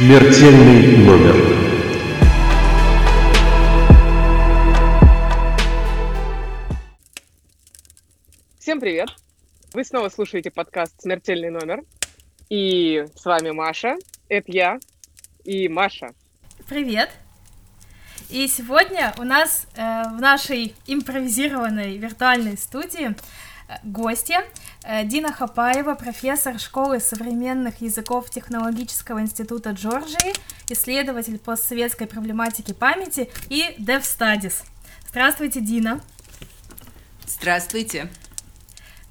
Смертельный номер. Всем привет! Вы снова слушаете подкаст «Смертельный номер». И с вами Маша, это я и Маша. Привет! И сегодня у нас э, в нашей импровизированной виртуальной студии гостья э, Дина Хапаева, профессор школы современных языков Технологического института Джорджии, исследователь постсоветской проблематики памяти и Dev Studies. Здравствуйте, Дина. Здравствуйте.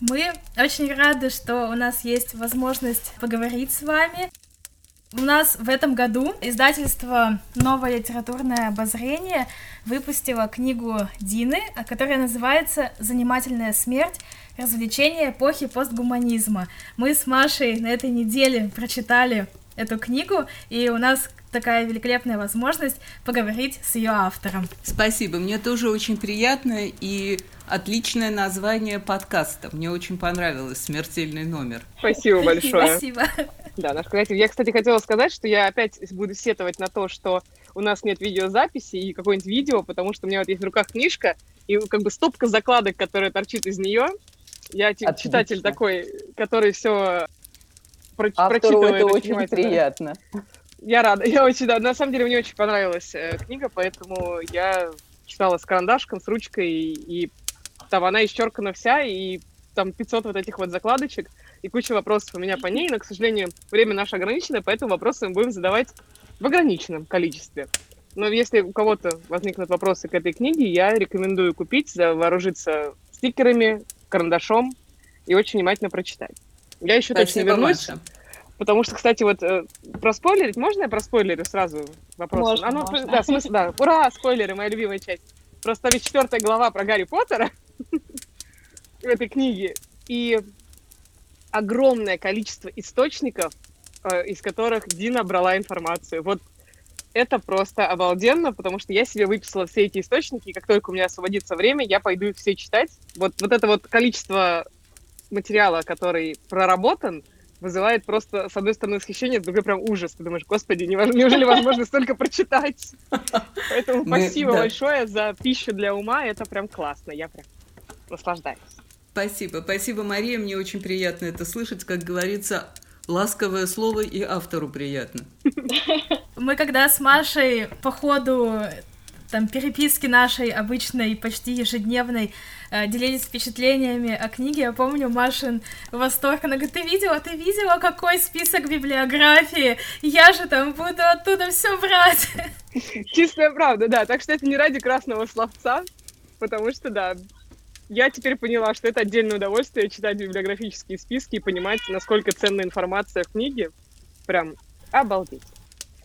Мы очень рады, что у нас есть возможность поговорить с вами. У нас в этом году издательство «Новое литературное обозрение» выпустило книгу Дины, которая называется «Занимательная смерть. Развлечения эпохи постгуманизма». Мы с Машей на этой неделе прочитали эту книгу, и у нас такая великолепная возможность поговорить с ее автором. Спасибо, мне тоже очень приятно и отличное название подкаста. Мне очень понравилось «Смертельный номер». Спасибо большое. Спасибо. Да, наш креатив. Я, кстати, хотела сказать, что я опять буду сетовать на то, что у нас нет видеозаписи и какое-нибудь видео, потому что у меня вот есть в руках книжка, и как бы стопка закладок, которая торчит из нее. Я типа, читатель такой, который все про- Автору прочитывает это очень приятно. Я рада, я очень, да, на самом деле мне очень понравилась э, книга, поэтому я читала с карандашком, с ручкой, и, и там она исчеркана вся, и там 500 вот этих вот закладочек, и куча вопросов у меня по ней, но, к сожалению, время наше ограничено, поэтому вопросы мы будем задавать в ограниченном количестве. Но если у кого-то возникнут вопросы к этой книге, я рекомендую купить, вооружиться стикерами, карандашом и очень внимательно прочитать. Я еще точно Спасибо, вернусь. Маша. Потому что, кстати, вот э, проспойлерить, можно я проспойлерю сразу вопрос? Можно, А, ну, можно. Да, смысл, да. Ура, спойлеры, моя любимая часть. Просто там есть четвертая глава про Гарри Поттера в этой книге. И огромное количество источников, э, из которых Дина брала информацию. Вот это просто обалденно, потому что я себе выписала все эти источники, и как только у меня освободится время, я пойду их все читать. Вот, вот это вот количество материала, который проработан, вызывает просто, с одной стороны, восхищение, с другой прям ужас. Ты думаешь, господи, неужели возможно столько прочитать? Поэтому спасибо большое за пищу для ума, это прям классно, я прям наслаждаюсь. Спасибо, спасибо, Мария, мне очень приятно это слышать. Как говорится, ласковое слово и автору приятно. Мы когда с Машей по ходу там переписки нашей обычной, почти ежедневной, э, делились впечатлениями о книге. Я помню Машин восторг. Она говорит, ты видела, ты видела, какой список библиографии? Я же там буду оттуда все брать. Чистая правда, да. Так что это не ради красного словца, потому что, да, я теперь поняла, что это отдельное удовольствие читать библиографические списки и понимать, насколько ценная информация в книге. Прям обалдеть.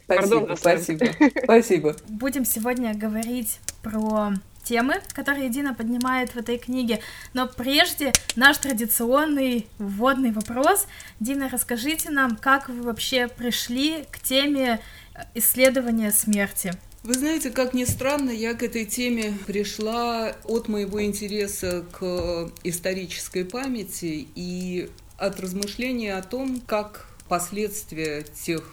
Пардон, Спасибо, спасибо, спасибо. Будем сегодня говорить про темы, которые Дина поднимает в этой книге. Но прежде наш традиционный вводный вопрос. Дина, расскажите нам, как вы вообще пришли к теме исследования смерти? Вы знаете, как ни странно, я к этой теме пришла от моего интереса к исторической памяти и от размышления о том, как последствия тех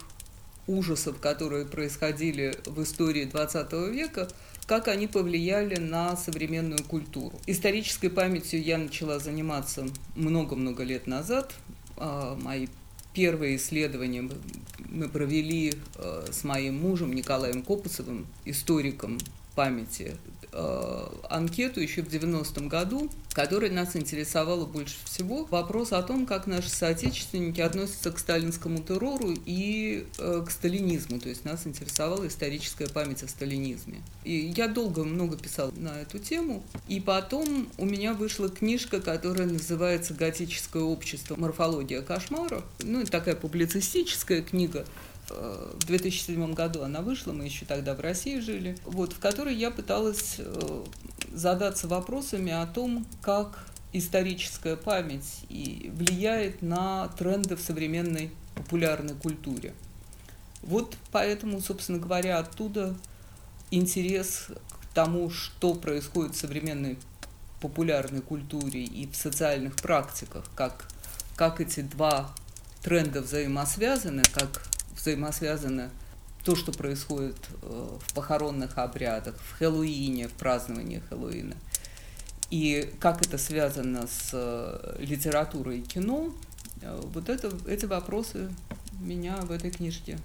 ужасов, которые происходили в истории XX века, как они повлияли на современную культуру. Исторической памятью я начала заниматься много-много лет назад. А, Мои первые исследования мы- провели э, с моим мужем Николаем Копосовым, историком памяти, э, анкету еще в 90-м году, которая нас интересовала больше всего. Вопрос о том, как наши соотечественники относятся к сталинскому террору и э, к сталинизму. То есть нас интересовала историческая память о сталинизме. И я долго много писала на эту тему. И потом у меня вышла книжка, которая называется «Готическое общество. Морфология кошмара». Ну, это такая публицистическая книга, в 2007 году она вышла, мы еще тогда в России жили, вот, в которой я пыталась э, задаться вопросами о том, как историческая память и влияет на тренды в современной популярной культуре. Вот поэтому, собственно говоря, оттуда интерес к тому, что происходит в современной популярной культуре и в социальных практиках, как, как эти два тренда взаимосвязаны, как взаимосвязаны то, что происходит э, в похоронных обрядах, в Хэллоуине, в праздновании Хэллоуина. И как это связано с э, литературой и кино, э, вот это, эти вопросы меня в этой книжке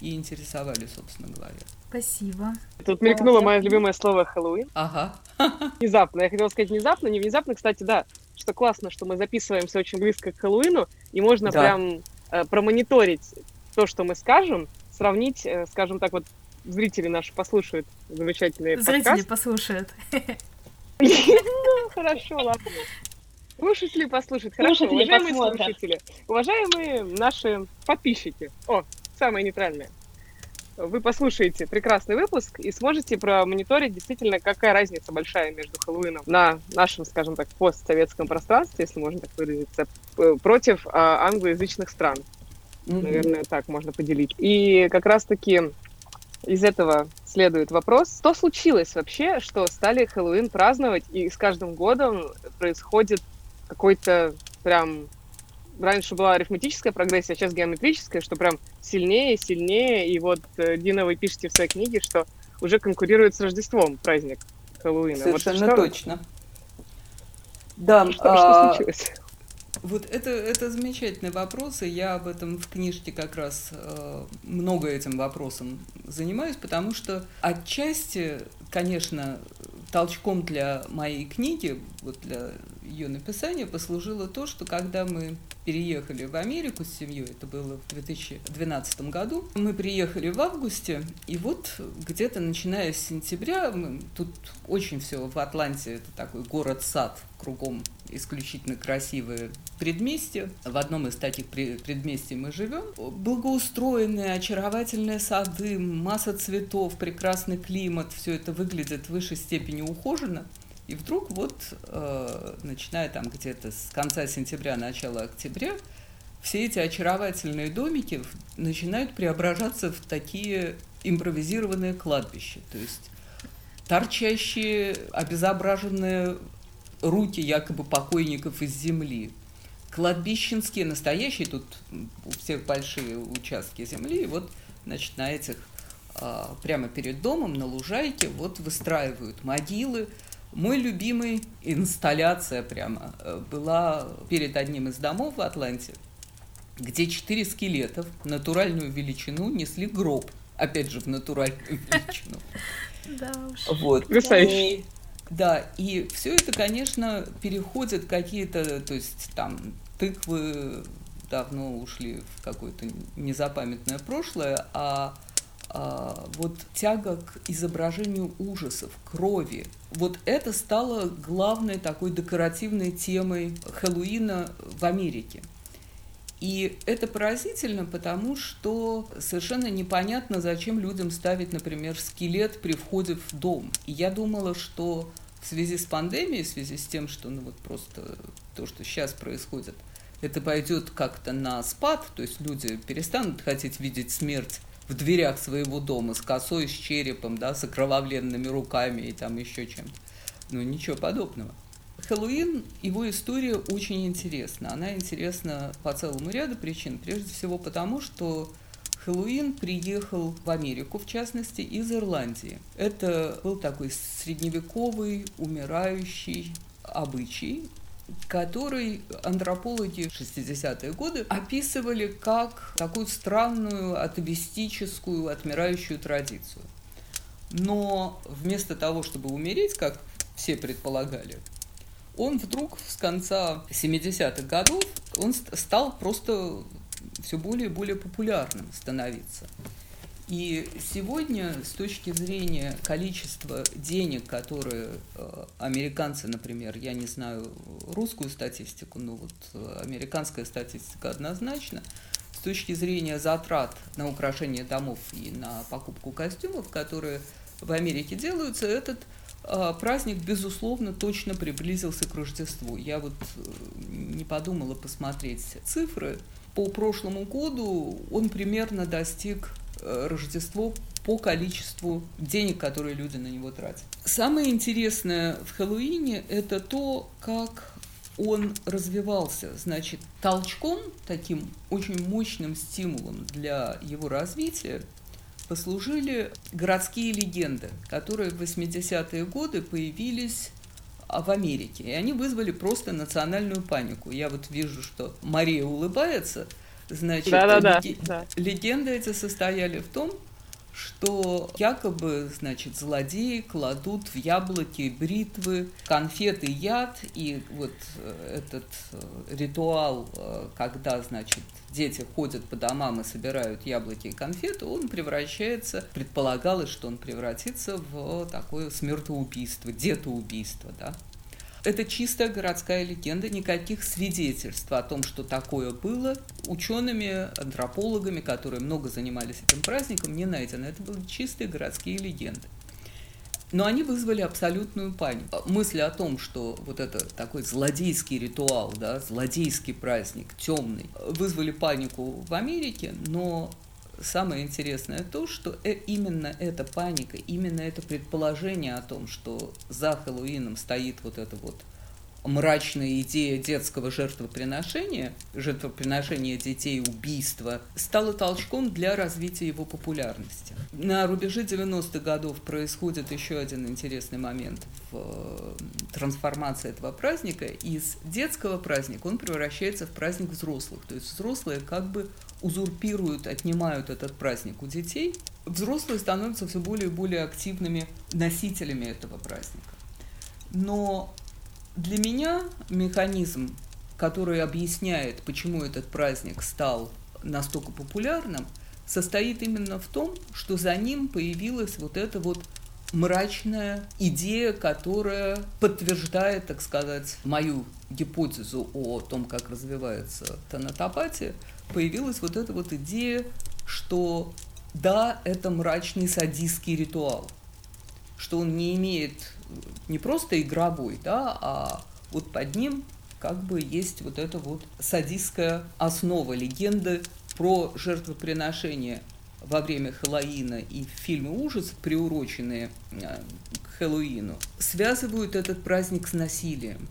и интересовали, собственно говоря. Спасибо. Тут мелькнуло мое любимое слово «Хэллоуин». Ага. Внезапно. Я хотела сказать внезапно, не внезапно. Кстати, да, что классно, что мы записываемся очень близко к Хэллоуину, и можно Да. прям э, промониторить то, что мы скажем, сравнить, э, скажем так, вот зрители наши послушают замечательный Зрители подкаст. послушают. Ну, хорошо, ладно. Слушатели послушают. Хорошо, уважаемые слушатели, уважаемые наши подписчики. О, самое нейтральное. Вы послушаете прекрасный выпуск и сможете промониторить действительно, какая разница большая между Хэллоуином на нашем, скажем так, постсоветском пространстве, если можно так выразиться, против а, англоязычных стран. Наверное, так можно поделить. И как раз-таки из этого следует вопрос, что случилось вообще, что стали Хэллоуин праздновать, и с каждым годом происходит какой-то прям... Раньше была арифметическая прогрессия, а сейчас геометрическая, что прям сильнее, сильнее. И вот, э, Дина, вы пишете в своей книге, что уже конкурирует с Рождеством праздник Хэллоуина. Вот Совершенно что- точно. Да, Что, что а, случилось? Вот это, это замечательный вопрос, и я об этом в книжке как раз э, много этим вопросом занимаюсь, потому что отчасти, конечно, толчком для моей книги, вот для ее написания, послужило то, что когда мы переехали в Америку с семьей, это было в 2012 году, мы приехали в августе, и вот где-то начиная с сентября, мы, тут очень все в Атланте, это такой город-сад, кругом исключительно красивые предместья. В одном из таких пре- предместий мы живем. Благоустроенные, очаровательные сады, масса цветов, прекрасный климат. Все это выглядит в высшей степени ухоженно. И вдруг вот, э, начиная там где-то с конца сентября, начала октября, все эти очаровательные домики начинают преображаться в такие импровизированные кладбища. То есть торчащие, обезображенные руки якобы покойников из земли. Кладбищенские, настоящие, тут у всех большие участки земли, и вот, значит, на этих, а, прямо перед домом, на лужайке, вот выстраивают могилы. Мой любимый инсталляция прямо э, была перед одним из домов в Атланте, где четыре скелета в натуральную величину несли гроб. Опять же, в натуральную величину. Да уж. Вот. Потрясающе. Да, и все это, конечно, переходит какие-то, то есть там тыквы давно ушли в какое-то незапамятное прошлое, а, а, вот тяга к изображению ужасов, крови, вот это стало главной такой декоративной темой Хэллоуина в Америке. И это поразительно, потому что совершенно непонятно, зачем людям ставить, например, скелет при входе в дом. И я думала, что в связи с пандемией, в связи с тем, что ну вот просто то, что сейчас происходит, это пойдет как-то на спад, то есть люди перестанут хотеть видеть смерть в дверях своего дома с косой, с черепом, да, с окровавленными руками и там еще чем-то. Но ничего подобного. Хэллоуин, его история очень интересна. Она интересна по целому ряду причин. Прежде всего потому, что Хэллоуин приехал в Америку, в частности, из Ирландии. Это был такой средневековый, умирающий обычай, который антропологи 60-е годы описывали как такую странную, атовистическую, отмирающую традицию. Но вместо того, чтобы умереть, как все предполагали, он вдруг с конца 70-х годов он ст- стал просто все более и более популярным становиться. И сегодня, с точки зрения количества денег, которые э, американцы, например, я не знаю русскую статистику, но вот э, американская статистика однозначно, с точки зрения затрат на украшение домов и на покупку костюмов, которые в Америке делаются, этот праздник, безусловно, точно приблизился к Рождеству. Я вот э, не подумала посмотреть цифры. По прошлому году он примерно достиг э, Рождество по количеству денег, которые люди на него тратят. Самое интересное в Хэллоуине – это то, как он развивался. Значит, толчком, таким очень мощным стимулом для его развития послужили городские легенды, которые в 80-е годы появились а, в Америке. И они вызвали просто национальную панику. Я вот вижу, что Мария улыбается. Значит, да, да, да, лег... да. легенды эти состояли в том, что якобы, значит, злодеи кладут в яблоки бритвы, конфеты, яд, и вот э, этот э, ритуал, э, когда, значит, дети ходят по домам и собирают яблоки и конфеты, он превращается, предполагалось, что он превратится в такое смертоубийство, детоубийство, да. Это чистая городская легенда, никаких свидетельств о том, что такое было, учеными, антропологами, которые много занимались этим праздником, не найдено. Это были чистые городские легенды. Но они вызвали абсолютную панику. Мысль о том, что вот это такой злодейский ритуал, да, злодейский праздник, темный, вызвали панику в Америке, но самое интересное то, что э, именно эта паника, именно это предположение о том, что за Хэллоуином стоит вот это вот мрачная идея детского жертвоприношения, жертвоприношения детей, убийства, стала толчком для развития его популярности. На рубеже 90-х годов происходит еще один интересный момент в трансформации этого праздника. Из детского праздника он превращается в праздник взрослых. То есть взрослые как бы узурпируют, отнимают этот праздник у детей. Взрослые становятся все более и более активными носителями этого праздника. Но для меня механизм, который объясняет, почему этот праздник стал настолько популярным, состоит именно в том, что за ним появилась вот эта вот мрачная идея, которая подтверждает, так сказать, мою гипотезу о том, как развивается тонатопатия, появилась вот эта вот идея, что да, это мрачный садистский ритуал, что он не имеет не просто игровой, да, а вот под ним как бы есть вот эта вот садистская основа легенды про жертвоприношение во время Хэллоуина и фильмы ужасов, приуроченные э, к Хэллоуину, связывают этот праздник с насилием.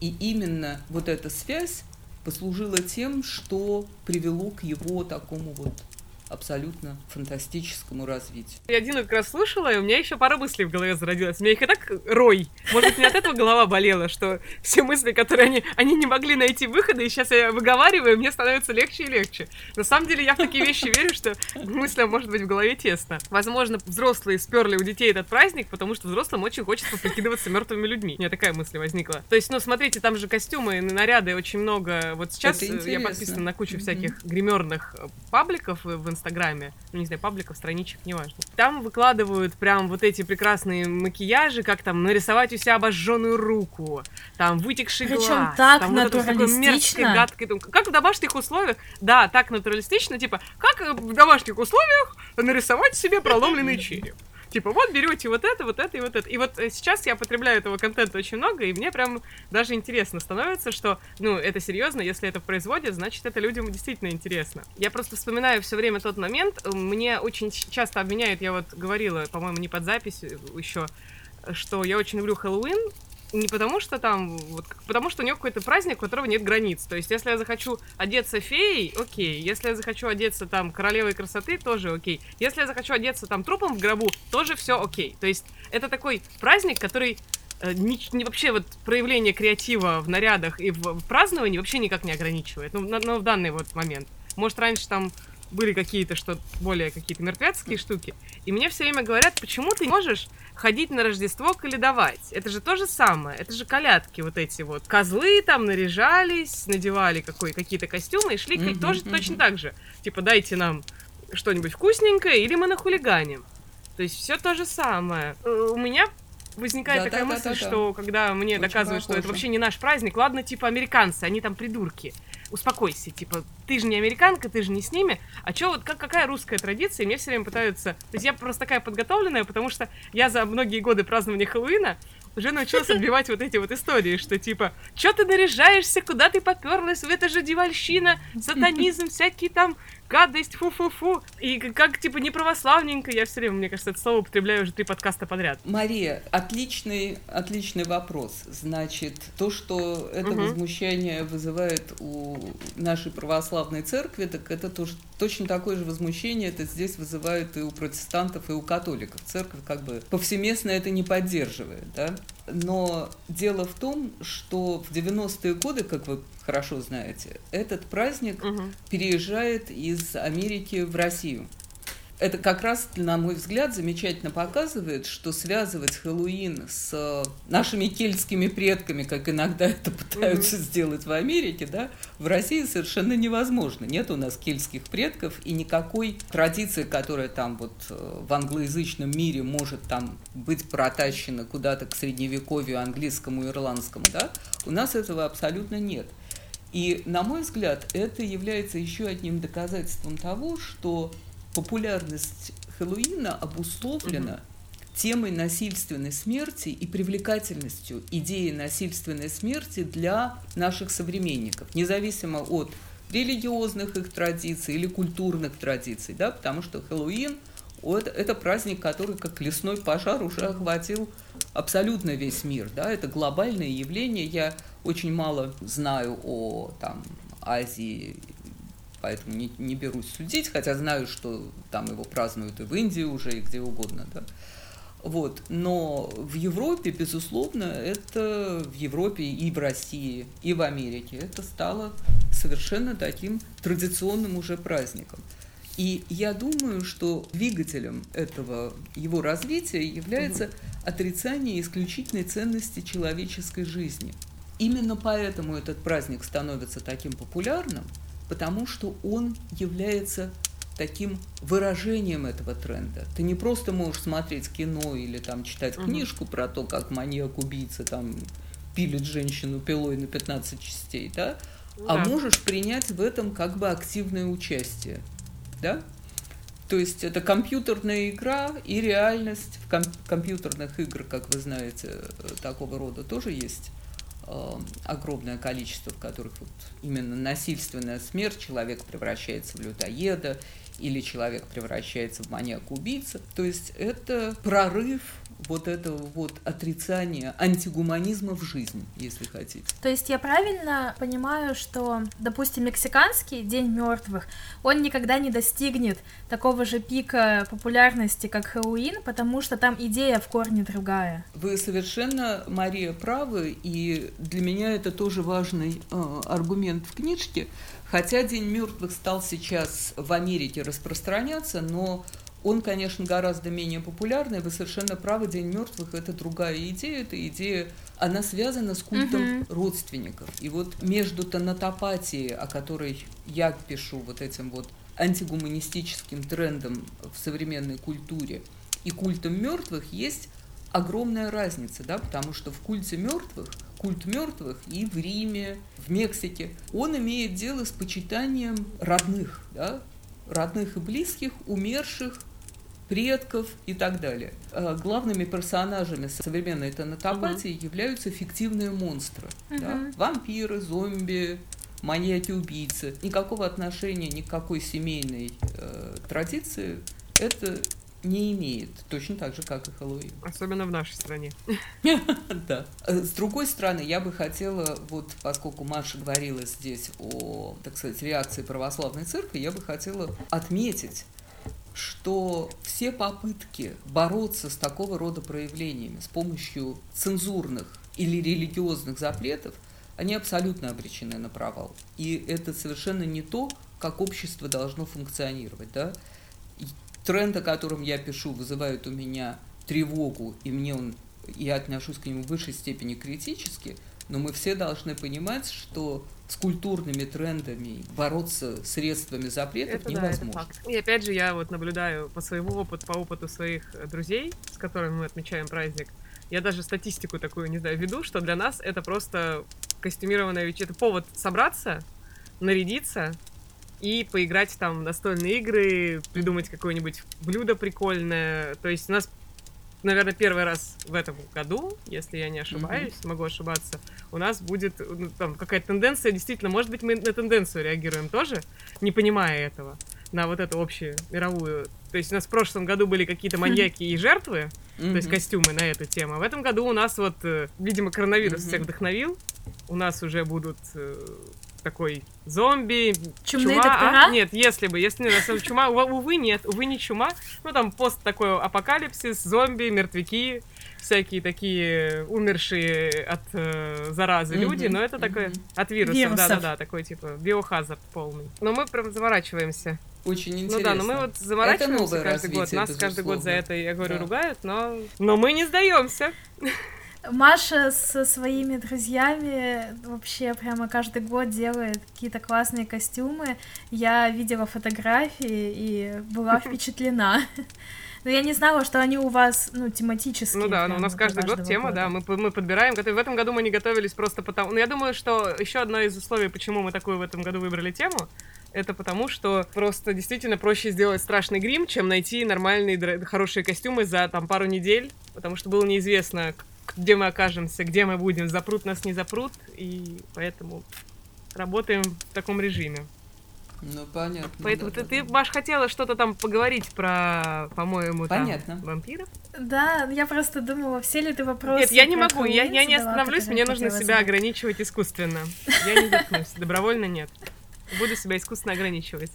И именно вот эта связь послужила тем, что привело к его такому вот абсолютно фантастическому развитию. Я Дину как раз слушала, и у меня еще пара мыслей в голове зародилась. У меня их и так рой. Может не от этого голова болела, что все мысли, которые они, они не могли найти выхода, и сейчас я выговариваю, мне становится легче и легче. На самом деле, я в такие вещи верю, что мыслям может быть в голове тесно. Возможно, взрослые сперли у детей этот праздник, потому что взрослым очень хочется прикидываться мертвыми людьми. У меня такая мысль возникла. То есть, ну, смотрите, там же костюмы наряды очень много. Вот сейчас я подписана на кучу всяких гримерных пабликов в Инстаграме, Инстаграме, ну, не знаю, пабликов, страничек, неважно. Там выкладывают прям вот эти прекрасные макияжи, как там нарисовать у себя обожженную руку, там вытекший Причем глаз. так там натуралистично. Вот гадкой, там, как в домашних условиях, да, так натуралистично, типа, как в домашних условиях нарисовать себе проломленный череп. Типа, вот берете вот это, вот это и вот это. И вот э, сейчас я потребляю этого контента очень много, и мне прям даже интересно становится, что, ну, это серьезно, если это производит, значит, это людям действительно интересно. Я просто вспоминаю все время тот момент, мне очень часто обменяют, я вот говорила, по-моему, не под запись еще, что я очень люблю Хэллоуин, не потому что там, вот, потому что у него какой-то праздник, у которого нет границ. То есть, если я захочу одеться феей, окей. Если я захочу одеться там королевой красоты, тоже окей. Если я захочу одеться там трупом в гробу, тоже все окей. То есть, это такой праздник, который э, не, не вообще вот проявление креатива в нарядах и в, в праздновании вообще никак не ограничивает. Ну, на, ну, в данный вот момент. Может, раньше там были какие-то что более какие-то мертвецкие штуки. И мне все время говорят, почему ты можешь ходить на Рождество каледовать? Это же то же самое. Это же колядки вот эти вот. Козлы там наряжались, надевали какой, какие-то костюмы и шли mm-hmm, тоже mm-hmm. точно так же. Типа, дайте нам что-нибудь вкусненькое, или мы на хулигане. То есть все то же самое. Э, у меня возникает да, такая да, мысль, да, да, что когда мне Очень доказывают, похоже. что это вообще не наш праздник, ладно, типа американцы, они там придурки успокойся, типа, ты же не американка, ты же не с ними, а чё, вот как, какая русская традиция, и мне все время пытаются, то есть я просто такая подготовленная, потому что я за многие годы празднования Хэллоуина уже научилась отбивать вот эти вот истории, что типа, что ты наряжаешься, куда ты поперлась, это же девальщина, сатанизм, всякие там гадость, фу-фу-фу. И как, типа, не православненько, я все время, мне кажется, это слово употребляю уже три подкаста подряд. Мария, отличный, отличный вопрос. Значит, то, что это угу. возмущение вызывает у нашей православной церкви, так это тоже точно такое же возмущение это здесь вызывает и у протестантов, и у католиков. Церковь как бы повсеместно это не поддерживает, да? Но дело в том, что в 90-е годы, как вы хорошо знаете, этот праздник угу. переезжает из Америки в Россию. Это как раз, на мой взгляд, замечательно показывает, что связывать Хэллоуин с нашими кельтскими предками, как иногда это пытаются mm сделать в Америке, да, в России совершенно невозможно. Нет у нас кельтских предков и никакой традиции, которая там вот э, в англоязычном мире может там быть протащена куда-то к средневековью английскому, ирландскому, да, у нас этого абсолютно нет. И, на мой взгляд, это является еще одним доказательством того, что популярность Хэллоуина обусловлена угу. темой насильственной смерти и привлекательностью идеи насильственной смерти для наших современников, независимо от религиозных их традиций или культурных традиций, да, потому что Хэллоуин вот, это праздник, который как лесной пожар уже охватил абсолютно весь мир, да, это глобальное явление. Я очень мало знаю о там, Азии, поэтому не, не берусь судить, хотя знаю, что там его празднуют и в Индии уже, и где угодно, да. Вот. Но в Европе, безусловно, это в Европе и в России, и в Америке это стало совершенно таким традиционным уже праздником. И я думаю, что двигателем этого его развития является угу. отрицание исключительной ценности человеческой жизни – Именно поэтому этот праздник становится таким популярным, потому что он является таким выражением этого тренда. Ты не просто можешь смотреть кино или там читать угу. книжку про то, как маньяк-убийца там пилит женщину пилой на 15 частей, да? А да. А можешь принять в этом как бы активное участие, да? То есть это компьютерная игра и реальность. В ком- компьютерных игр, как вы знаете, э, такого рода тоже есть огромное количество, в которых вот именно насильственная смерть, человек превращается в людоеда, или человек превращается в маньяка-убийца. То есть это прорыв вот этого вот отрицания антигуманизма в жизни, если хотите. То есть я правильно понимаю, что, допустим, мексиканский День мертвых, он никогда не достигнет такого же пика популярности, как Хэллоуин, потому что там идея в корне другая. Вы совершенно, Мария, правы, и для меня это тоже важный э, аргумент в книжке. Хотя День мертвых стал сейчас в Америке распространяться, но он, конечно, гораздо менее популярный. Вы совершенно правы, День мертвых это другая идея. Эта идея, она связана с культом uh-huh. родственников. И вот между тонатопатией, о которой я пишу вот этим вот антигуманистическим трендом в современной культуре, и культом мертвых есть огромная разница, да, потому что в культе мертвых, культ мертвых и в Риме, в Мексике, он имеет дело с почитанием родных, да, родных и близких, умерших, предков и так далее. А главными персонажами современной тонатопатии uh-huh. являются фиктивные монстры. Uh-huh. Да? Вампиры, зомби, маньяки-убийцы. Никакого отношения, никакой семейной э, традиции это не имеет, точно так же, как и Хэллоуин. Особенно в нашей стране. Да. С другой стороны, я бы хотела, вот поскольку Маша говорила здесь о, так сказать, реакции православной церкви, я бы хотела отметить, что все попытки бороться с такого рода проявлениями с помощью цензурных или религиозных запретов, они абсолютно обречены на провал. И это совершенно не то, как общество должно функционировать. Да? тренд, о котором я пишу, вызывает у меня тревогу, и мне он, я отношусь к нему в высшей степени критически, но мы все должны понимать, что с культурными трендами бороться средствами запретов это невозможно. Да, это факт. И опять же, я вот наблюдаю по своему опыту, по опыту своих друзей, с которыми мы отмечаем праздник, я даже статистику такую, не знаю, веду, что для нас это просто костюмированная вечеринка, повод собраться, нарядиться, и поиграть там в настольные игры, придумать какое-нибудь блюдо прикольное. То есть у нас наверное, первый раз в этом году, если я не ошибаюсь, могу ошибаться, у нас будет ну, там какая-то тенденция, действительно, может быть, мы на тенденцию реагируем тоже, не понимая этого, на вот эту общую мировую. То есть у нас в прошлом году были какие-то маньяки и жертвы, то есть костюмы на эту тему. А в этом году у нас вот, э, видимо, коронавирус Мгм. всех вдохновил. У нас уже будут э, такой зомби, Чумные чума. доктора? А, нет, если бы, если не на самом чума, ув- увы, нет, увы, не чума. Ну, там пост такой апокалипсис, зомби, мертвяки, всякие такие умершие от э, заразы Мгм, люди, но это такое мгм. от вирусов, Вирусов. да-да-да, такой типа биохазард полный. Но мы прям заворачиваемся. Очень интересно. Ну да, но мы вот заморачиваемся каждый год. развитие, Нас каждый год за это, я говорю, Да. ругают, но... Но мы не сдаемся. Маша со своими друзьями вообще прямо каждый год делает какие-то классные костюмы. Я видела фотографии и была впечатлена. Но я не знала, что они у вас, ну, тематические. Ну да, ну, у нас каждый год тема, да, года. мы, п- мы подбираем. В этом году мы не готовились просто потому... Ну, я думаю, что еще одно из условий, почему мы такую в этом году выбрали тему, это потому, что просто действительно проще сделать страшный грим, чем найти нормальные, хорошие костюмы за там пару недель, потому что было неизвестно, где мы окажемся, где мы будем, запрут нас, не запрут, и поэтому работаем в таком режиме. Ну, понятно. Поэтому да, ты, да, ты, да. Маш, хотела что-то там поговорить про, по-моему, там, Понятно. вампиров? Да, я просто думала, все ли ты вопросы Нет, я не могу, я, я не остановлюсь, мне нужно себя задать? ограничивать искусственно. Я не заткнусь, добровольно нет. Буду себя искусственно ограничивать.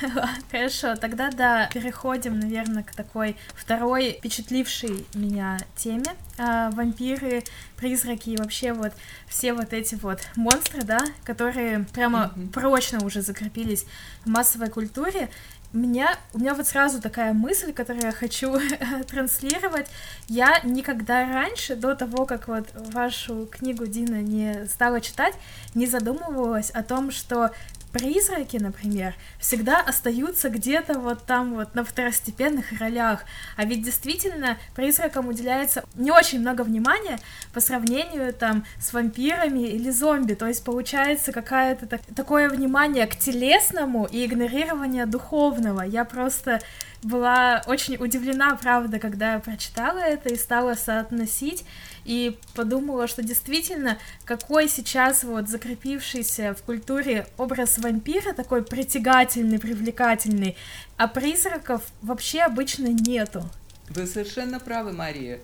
Хорошо, тогда да, переходим, наверное, к такой второй впечатлившей меня теме. А, вампиры, призраки и вообще вот все вот эти вот монстры, да, которые прямо Мгм. прочно уже закрепились в массовой культуре. Меня, у меня вот сразу такая мысль, которую я хочу транслировать. Я никогда раньше, до того, как вот вашу книгу Дина не стала читать, не задумывалась о том, что призраки, например, всегда остаются где-то вот там вот на второстепенных ролях. А ведь действительно призракам уделяется не очень много внимания по сравнению там с вампирами или зомби. То есть получается какое-то так- такое внимание к телесному и игнорирование духовного. Я просто была очень удивлена, правда, когда я прочитала это и стала соотносить, и подумала, что действительно, какой сейчас вот закрепившийся в культуре образ вампира, такой притягательный, привлекательный, а призраков вообще обычно нету. Вы совершенно правы, Мария.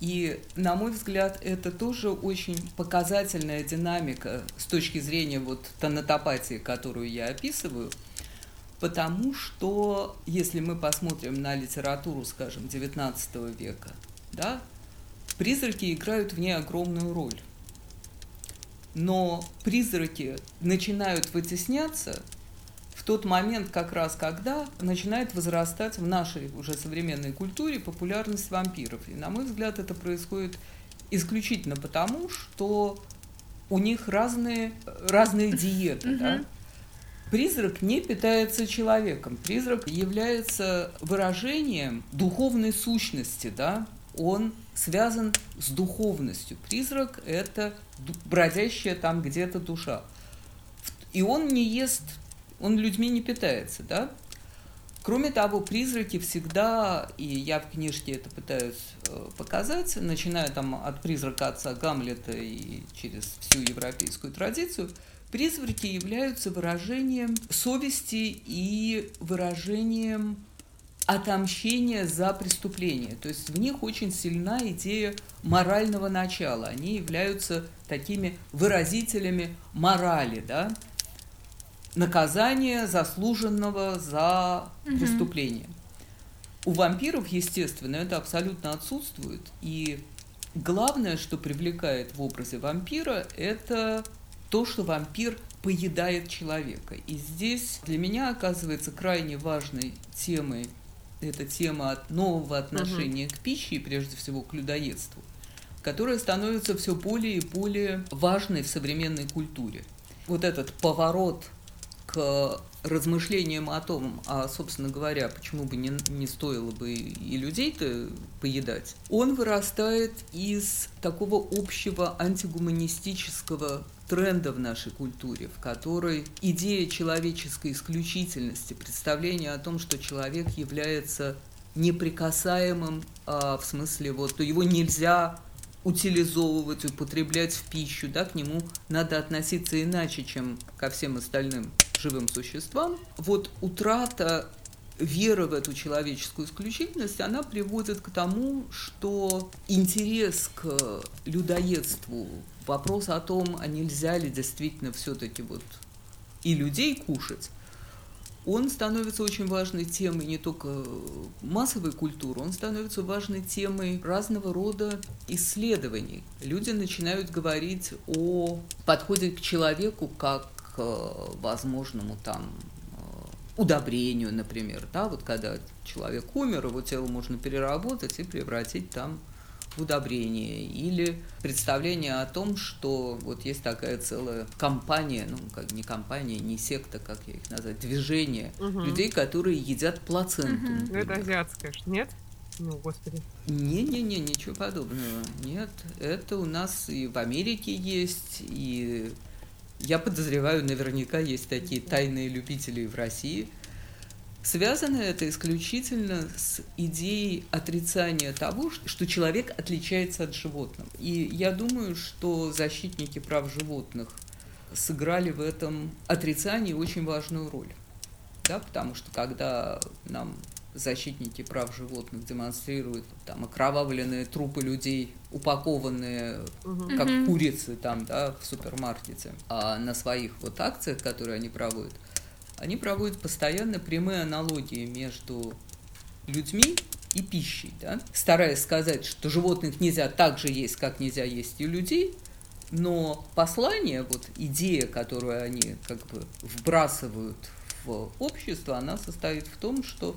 И, на мой взгляд, это тоже очень показательная динамика с точки зрения вот тонатопатии, которую я описываю, потому что, если мы посмотрим на литературу, скажем, XIX века, да, призраки играют в ней огромную роль. Но призраки начинают вытесняться в тот момент, как раз когда начинает возрастать в нашей уже современной культуре популярность вампиров. И, на мой взгляд, это происходит исключительно потому, что у них разные, разные диеты. да. Призрак не питается человеком. Призрак является выражением духовной сущности, да? Он связан с духовностью. Призрак – это бродящая там где-то душа. И он не ест, он людьми не питается, да? Кроме того, призраки всегда, и я в книжке это пытаюсь э, показать, начиная там от призрака отца Гамлета и через всю европейскую традицию, призраки являются выражением совести и выражением отомщения за преступление. То есть в них очень сильна идея морального начала. Они являются такими выразителями морали, да? наказания заслуженного за Мгм. преступление. У вампиров, естественно, это абсолютно отсутствует. И главное, что привлекает в образе вампира, это то, что вампир поедает человека. И здесь для меня оказывается крайне важной темой эта тема от нового отношения к пище и прежде всего к людоедству, которая становится все более и более важной в современной культуре. Вот этот поворот к размышлениям о том, а, собственно говоря, почему бы не, не стоило бы и людей-то поедать, он вырастает из такого общего антигуманистического тренда в нашей культуре, в которой идея человеческой исключительности, представление о том, что человек является неприкасаемым а, в смысле вот его нельзя утилизовывать, употреблять в пищу, да, к нему надо относиться иначе, чем ко всем остальным живым существам. Вот утрата веры в эту человеческую исключительность, она приводит к тому, что интерес к людоедству, вопрос о том, а нельзя ли действительно все-таки вот и людей кушать, он становится очень важной темой не только массовой культуры, он становится важной темой разного рода исследований. Люди начинают говорить о подходе к человеку как к возможному там удобрению, например, да, вот когда человек умер, его тело можно переработать и превратить там в удобрение, или представление о том, что вот есть такая целая компания, ну, как не компания, не секта, как я их назвать, движение Угу. людей, которые едят плаценту. Ну, это азиатское, нет? Ну, господи. Не-не-не, ничего подобного. Нет, это у нас и в Америке есть, и я подозреваю, наверняка есть такие тайные любители в России. Связано это исключительно с идеей отрицания того, что человек отличается от животных. И я думаю, что защитники прав животных сыграли в этом отрицании очень важную роль. Да, потому что когда нам защитники прав животных демонстрируют там окровавленные трупы людей, упакованные Мгм. как Мгм. курицы там, да, в супермаркете, а на своих вот акциях, которые они проводят, они проводят постоянно прямые аналогии между людьми и пищей, да, стараясь сказать, что животных нельзя так же есть, как нельзя есть и людей, но послание, вот идея, которую они как бы вбрасывают в общество, она состоит в том, что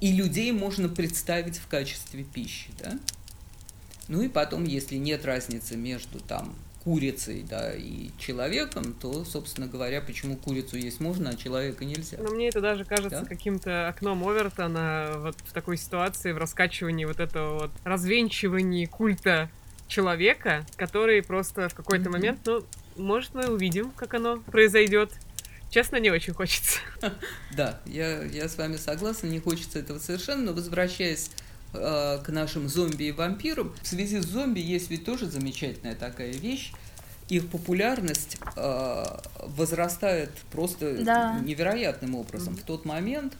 и людей можно представить в качестве пищи, да. Ну и потом, если нет разницы между там курицей, да, и человеком, то, собственно говоря, почему курицу есть можно, а человека нельзя. Но мне это даже кажется Да? каким-то окном Овертона вот в такой ситуации, в раскачивании вот этого вот развенчивании культа человека, который просто в какой-то Мгм. момент, ну, может, мы увидим, как оно произойдет. Честно, не очень хочется. Да, я, я с вами согласна, не хочется этого совершенно, но возвращаясь э, к нашим зомби и вампирам, в связи с зомби есть ведь тоже замечательная такая вещь. Их популярность э, возрастает просто Да. невероятным образом в тот момент,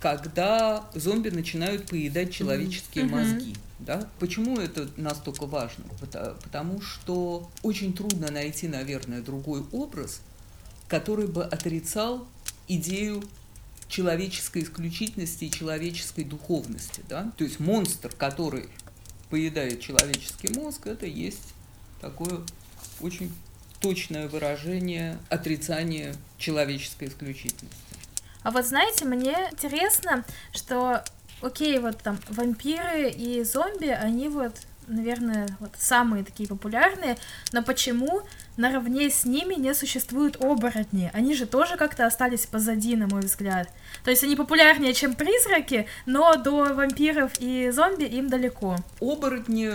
когда зомби начинают поедать человеческие Мгм. мозги. Да? Почему это настолько важно? Пота- Потому что очень трудно найти, наверное, другой образ, который бы отрицал идею человеческой исключительности и человеческой духовности. Да? То есть монстр, который поедает человеческий мозг, это есть такое очень точное выражение отрицания человеческой исключительности. А вот знаете, мне интересно, что, окей, вот там вампиры и зомби, они вот, наверное, вот самые такие популярные, но почему наравне с ними не существуют оборотни? Они же тоже как-то остались позади, на мой взгляд. То есть они популярнее, чем призраки, но до вампиров и зомби им далеко. Оборотни,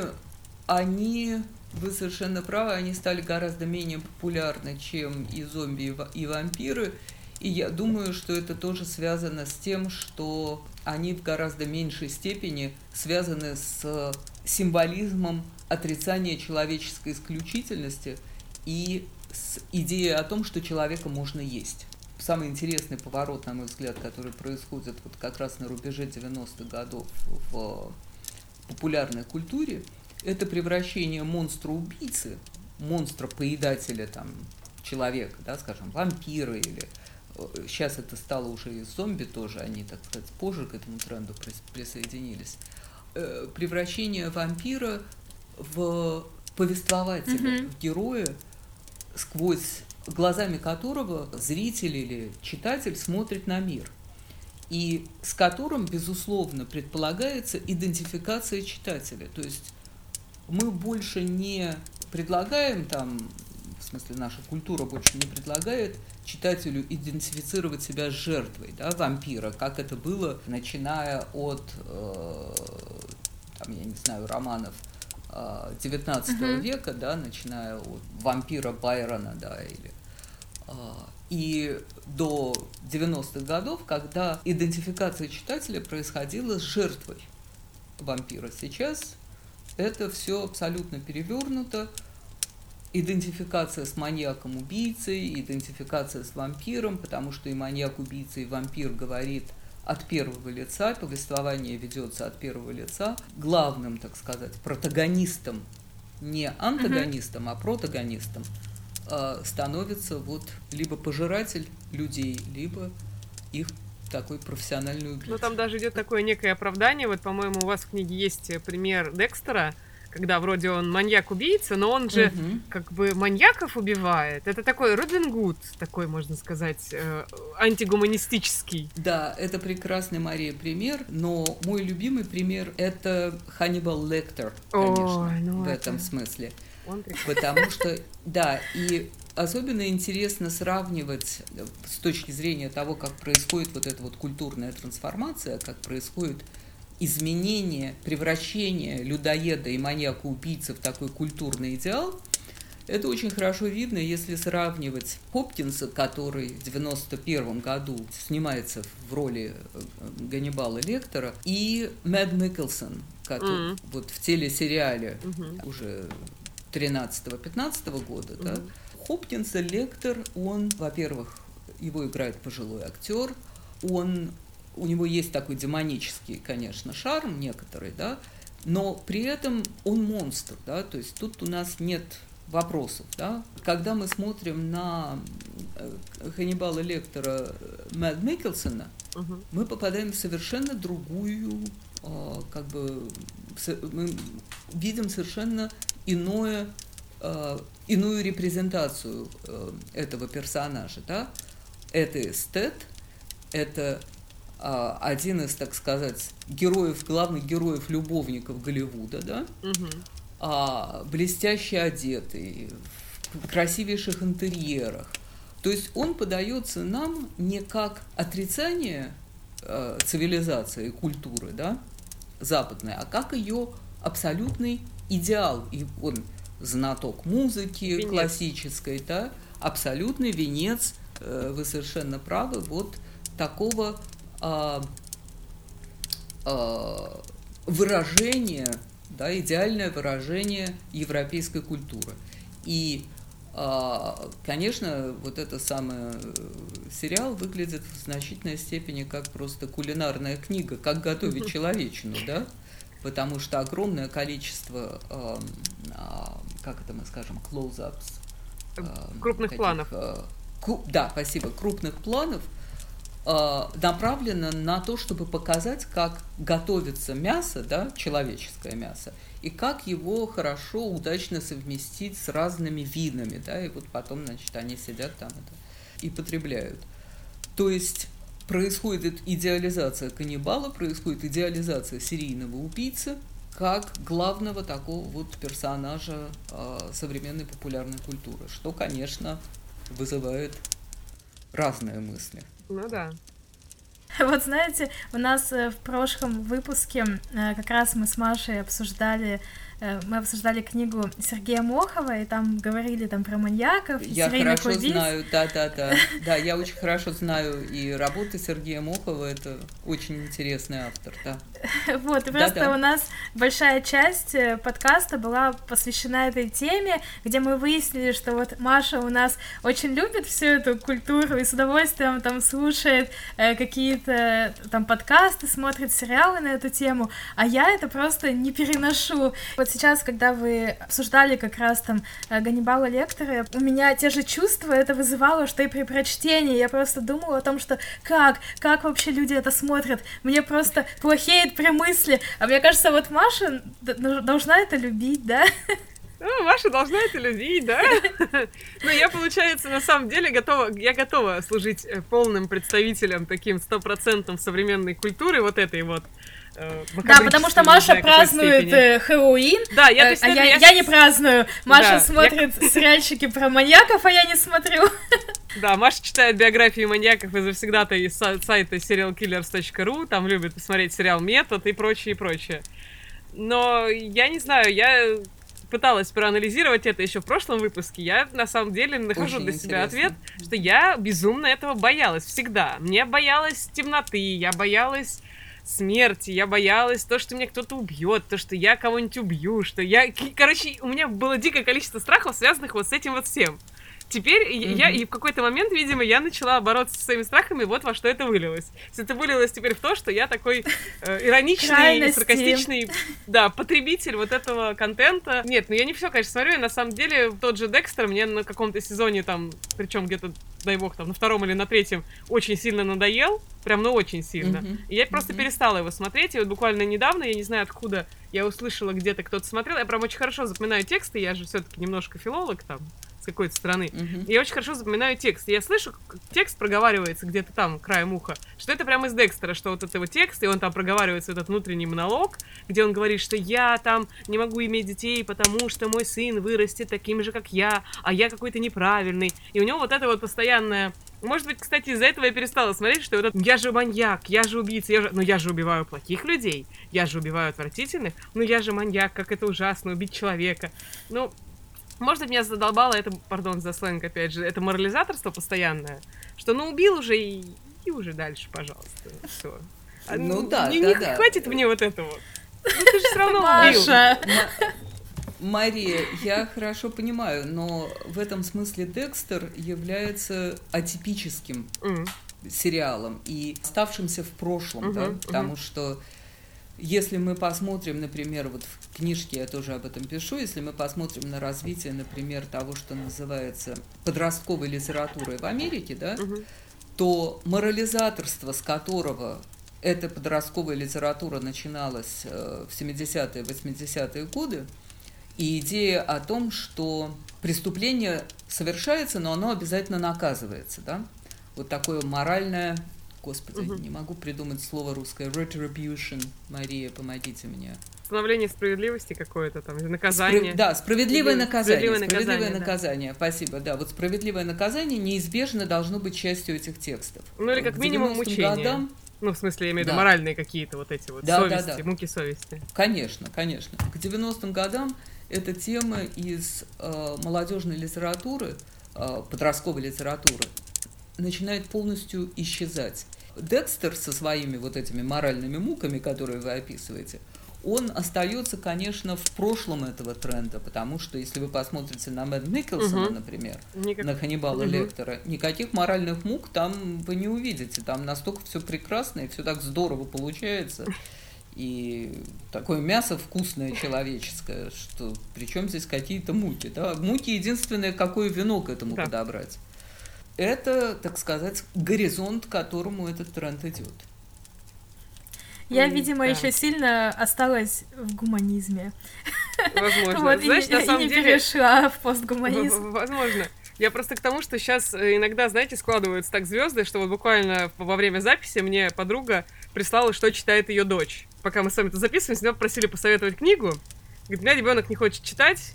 они, вы совершенно правы, они стали гораздо менее популярны, чем и зомби, и ва- и вампиры. И я думаю, что это тоже связано с тем, что они в гораздо меньшей степени связаны с символизмом отрицания человеческой исключительности и с идеей о том, что человека можно есть. Самый интересный поворот, на мой взгляд, который происходит вот как раз на рубеже 90-х годов в популярной культуре, это превращение монстра-убийцы, монстра-поедателя там, человека, да, скажем, вампира или сейчас это стало уже и зомби тоже, они, так сказать, позже к этому тренду прис- присоединились. Э, Превращение вампира в повествователя, Мгм. в героя, сквозь глазами которого зритель или читатель смотрит на мир и с которым, безусловно, предполагается идентификация читателя. То есть мы больше не предлагаем там, смысле наша культура больше не предлагает читателю идентифицировать себя с жертвой, да, вампира, как это было, начиная от, э, там, я не знаю, романов э, 19 Мгм. века, да, начиная от вампира Байрона, да, или э, и до 90-х годов, когда идентификация читателя происходила с жертвой. вампира. Сейчас это все абсолютно перевернуто. Идентификация с маньяком-убийцей, идентификация с вампиром, потому что и маньяк-убийца, и вампир говорит от первого лица, повествование ведется от первого лица. Главным, так сказать, протагонистом, не антагонистом, а протагонистом э, становится вот либо пожиратель людей, либо их такой профессиональный убийца. Ну, там даже идет такое некое оправдание. Вот, по-моему, у вас в книге есть пример Декстера, когда вроде он маньяк-убийца, но он же Мгм. как бы маньяков убивает. Это такой Робин Гуд, такой, можно сказать, э, антигуманистический. Да, это прекрасный, Мария, пример, но мой любимый пример – это Ханнибал Лектор, конечно, Ой, ну в это- этом смысле. Он прекрасный. Потому что, да, и особенно интересно сравнивать э, с точки зрения того, как происходит вот эта вот культурная трансформация, как происходит изменение, превращение людоеда и маньяка-убийцы в такой культурный идеал, это очень хорошо видно, если сравнивать Хопкинса, который в 91 году снимается в роли э, Ганнибала Лектора, и Мэд Микkelсон, который Мгм. вот в телесериале Мгм. уже 13-15 года, да, Мгм. Хопкинса Лектор, он, во-первых, его играет пожилой актер, он, у него есть такой демонический, конечно, шарм некоторый, да, но при этом он монстр, да, то есть тут у нас нет вопросов, да. Когда мы смотрим на э, Ханнибала Лектора Мэтт Микkelсона, Мгм. мы попадаем в совершенно другую, э, как бы, мы видим совершенно иное, э, иную репрезентацию э, этого персонажа, да? Это эстет, это один из, так сказать, героев, главных героев любовников Голливуда, да? Мгм. а, блестяще одетый, в красивейших интерьерах. То есть он подается нам не как отрицание э, цивилизации и культуры, да, западной, а как ее абсолютный идеал. И он знаток музыки Венец. классической, да, абсолютный венец, э, вы совершенно правы, вот такого а, а, выражение, да, идеальное выражение европейской культуры. И, а, конечно, вот это самое э, сериал выглядит в значительной степени как просто кулинарная книга, как готовить человечину, да, потому что огромное количество, а, как это мы скажем, close-ups, Крупных таких, планов. да, спасибо, крупных планов э, направлено на то, чтобы показать, как готовится мясо, да, человеческое мясо, и как его хорошо, удачно совместить с разными винами, да, и вот потом, значит, они сидят там это, и потребляют. То есть происходит идеализация каннибала, происходит идеализация серийного убийцы, как главного такого вот персонажа э, современной популярной культуры, что, конечно, вызывает разные мысли. Ну да. Вот знаете, у нас э, в прошлом выпуске э, как раз мы с Машей обсуждали, э, мы обсуждали книгу Сергея Мохова, и там говорили там про маньяков, и Я хорошо убийц. знаю, да, да, да. Да, я очень хорошо знаю и работы Сергея Мохова, это очень интересный автор, да. Вот, и просто Да-да. у нас большая часть э, подкаста была посвящена этой теме, где мы выяснили, что вот Маша у нас очень любит всю эту культуру и с удовольствием там слушает э, какие-то там подкасты, смотрит сериалы на эту тему, а я это просто не переношу. Вот сейчас, когда вы обсуждали как раз там э, Ганнибала Лектора, у меня те же чувства это вызывало, что и при прочтении. Я просто думала о том, что как, как вообще люди это смотрят. Мне просто плохеет при мысли. А мне кажется, вот Маша должна это любить, да? Ну, Маша должна это любить, да? Ну, я, получается, на самом деле готова, я готова служить э, полным представителем, таким стопроцентным современной культуры, вот этой вот. Э, Да, потому что Маша празднует э, Хэллоуин, Да, я, э, а я, я- я не праздную. Маша я- смотрит сериальчики про маньяков, а я не смотрю. Да, Маша читает биографии маньяков и завсегда-то из са- сайта serialkillers.ru, там любит посмотреть сериал «Метод» и прочее, и прочее. Но я не знаю, я пыталась проанализировать это еще в прошлом выпуске, я на самом деле нахожу Очень для себя интересно. ответ, что я безумно этого боялась всегда. Мне боялась темноты, я боялась смерти, я боялась то, что меня кто-то убьет, то, что я кого-нибудь убью, что я... Короче, у меня было дикое количество страхов, связанных вот с этим вот всем. Теперь mm-hmm. я и в какой-то момент, видимо, я начала бороться со своими страхами, вот во что это вылилось. То есть это вылилось теперь в то, что я такой э, ироничный, саркастичный, да, потребитель вот этого контента. Нет, ну я не все, конечно, смотрю, и на самом деле тот же Декстер мне на каком-то сезоне там, причем где-то, дай бог, там на втором или на третьем, очень сильно надоел, прям, ну очень сильно. Mm-hmm. И я просто mm-hmm. перестала его смотреть, и вот буквально недавно, я не знаю откуда, я услышала где-то кто-то смотрел, я прям очень хорошо запоминаю тексты, я же все-таки немножко филолог там, какой-то страны. Uh-huh. Я очень хорошо запоминаю текст. Я слышу, как текст проговаривается где-то там, краем уха, что это прямо из Декстера, что вот это его текст, и он там проговаривается этот внутренний монолог, где он говорит, что я там не могу иметь детей, потому что мой сын вырастет таким же, как я, а я какой-то неправильный. И у него вот это вот постоянное может быть, кстати, из-за этого я перестала смотреть, что вот это, я же маньяк, я же убийца, я же... ну я же убиваю плохих людей, я же убиваю отвратительных, ну я же маньяк, как это ужасно, убить человека. Ну, может быть, меня задолбало это, пардон за сленг, опять же, это морализаторство постоянное, что ну убил уже и, и уже дальше, пожалуйста, все. А, ну, ну да, не, да, не да. хватит мне вот этого. Ну ты же все равно убил. Мария, я хорошо понимаю, но в этом смысле Декстер является атипическим mm. сериалом и оставшимся в прошлом, mm-hmm, да, потому что если мы посмотрим, например, вот в книжке я тоже об этом пишу, если мы посмотрим на развитие, например, того, что называется подростковой литературой в Америке, да, угу. то морализаторство, с которого эта подростковая литература начиналась э, в 70-е, 80-е годы, и идея о том, что преступление совершается, но оно обязательно наказывается, да, вот такое моральное Господи, угу. не могу придумать слово русское. Retribution. Мария, помогите мне. Становление справедливости какое-то там, наказание. Спра- да, справедливое наказание. Справедливое, справедливое наказание, наказание. Да. Спасибо, да. Вот справедливое наказание неизбежно должно быть частью этих текстов. Ну или как минимум мучение. Годам, ну, в смысле, я имею в виду да. моральные какие-то вот эти вот да, совести, да, да. муки совести. Конечно, конечно. К 90-м годам эта тема из э, молодежной литературы, э, подростковой литературы, начинает полностью исчезать. Декстер со своими вот этими моральными муками, которые вы описываете, он остается, конечно, в прошлом этого тренда, потому что если вы посмотрите на Мэтт Микkelсона, угу. например, Никак... на Ханнибала угу. Лектора, никаких моральных мук там вы не увидите. Там настолько все прекрасно и все так здорово получается. И такое мясо вкусное человеческое, что причем здесь какие-то муки. Да? Муки единственное, какое вино к этому да. подобрать это, так сказать, горизонт, к которому этот тренд идет. Я, видимо, да. еще сильно осталась в гуманизме. Возможно. Вот, Знаешь, и, на самом и не деле... перешла в постгуманизм. Возможно. Я просто к тому, что сейчас э, иногда, знаете, складываются так звезды, что вот буквально во время записи мне подруга прислала, что читает ее дочь. Пока мы с вами это записываем, с нее попросили посоветовать книгу. Говорит, у меня ребенок не хочет читать,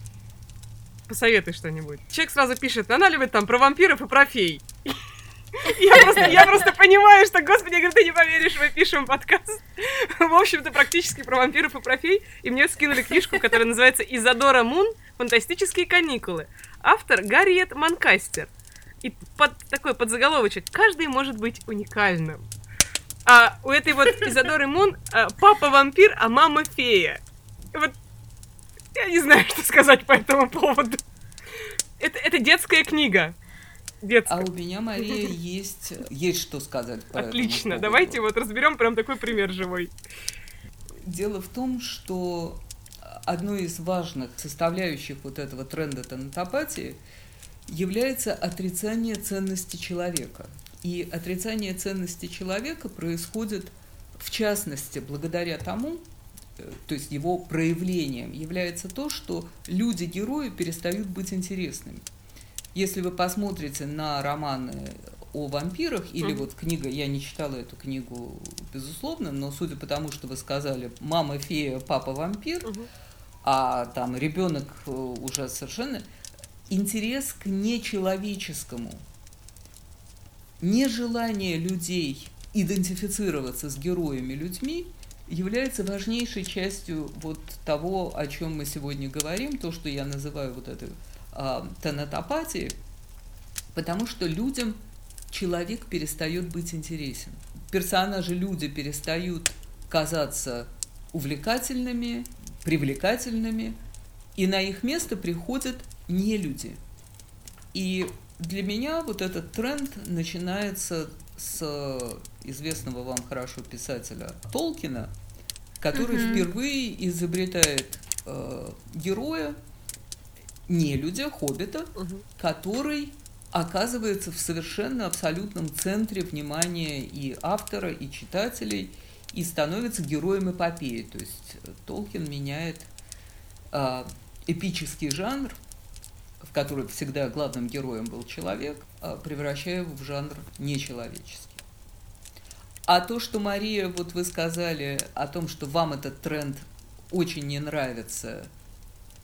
Посоветуй что-нибудь. Человек сразу пишет, она любит там про вампиров и про фей. Я просто, я просто понимаю, что, господи, говорю, ты не поверишь, мы пишем подкаст. В общем-то, практически про вампиров и про фей. И мне скинули книжку, которая называется «Изадора Мун. Фантастические каникулы». Автор Гарриет Манкастер. И под такой подзаголовочек «Каждый может быть уникальным». А у этой вот Изадоры Мун а, папа вампир, а мама фея. Вот я не знаю, что сказать по этому поводу. Это, это детская книга. Детская. А у меня, Мария, есть, есть что сказать по Отлично, давайте вот разберем прям такой пример живой. Дело в том, что одной из важных составляющих вот этого тренда тонатопатии является отрицание ценности человека. И отрицание ценности человека происходит, в частности, благодаря тому, то есть его проявлением является то, что люди-герои перестают быть интересными. Если вы посмотрите на романы о вампирах, или mm-hmm. вот книга, я не читала эту книгу, безусловно, но судя по тому, что вы сказали, мама фея, папа вампир, mm-hmm. а там ребенок э, уже совершенно интерес к нечеловеческому, нежелание людей идентифицироваться с героями людьми – является важнейшей частью вот того, о чем мы сегодня говорим, то, что я называю вот этой а, тонатопатией, потому что людям человек перестает быть интересен. Персонажи люди перестают казаться увлекательными, привлекательными, и на их место приходят не люди. И для меня вот этот тренд начинается с известного вам хорошо писателя Толкина, который Мгм. впервые изобретает э, героя, нелюдя, хоббита, Мгм. который оказывается в совершенно абсолютном центре внимания и автора, и читателей, и становится героем эпопеи. То есть э, Толкин меняет а, эпический жанр, в котором всегда главным героем был человек, превращая его в жанр нечеловеческий. А то, что Мария, вот вы сказали о том, что вам этот тренд очень не нравится,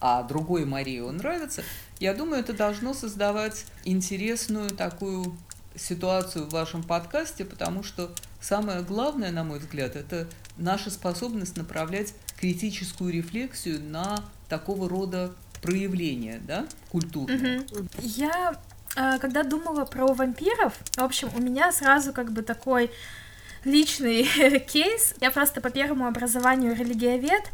а другой Марии он нравится, я думаю, это должно создавать интересную такую ситуацию в вашем подкасте, потому что самое главное, на мой взгляд, это наша способность направлять критическую рефлексию на такого рода проявления, да, культурные. Мгм. Я, когда думала про вампиров, в общем, у меня сразу как бы такой личный кейс. Я просто по первому образованию религиовед,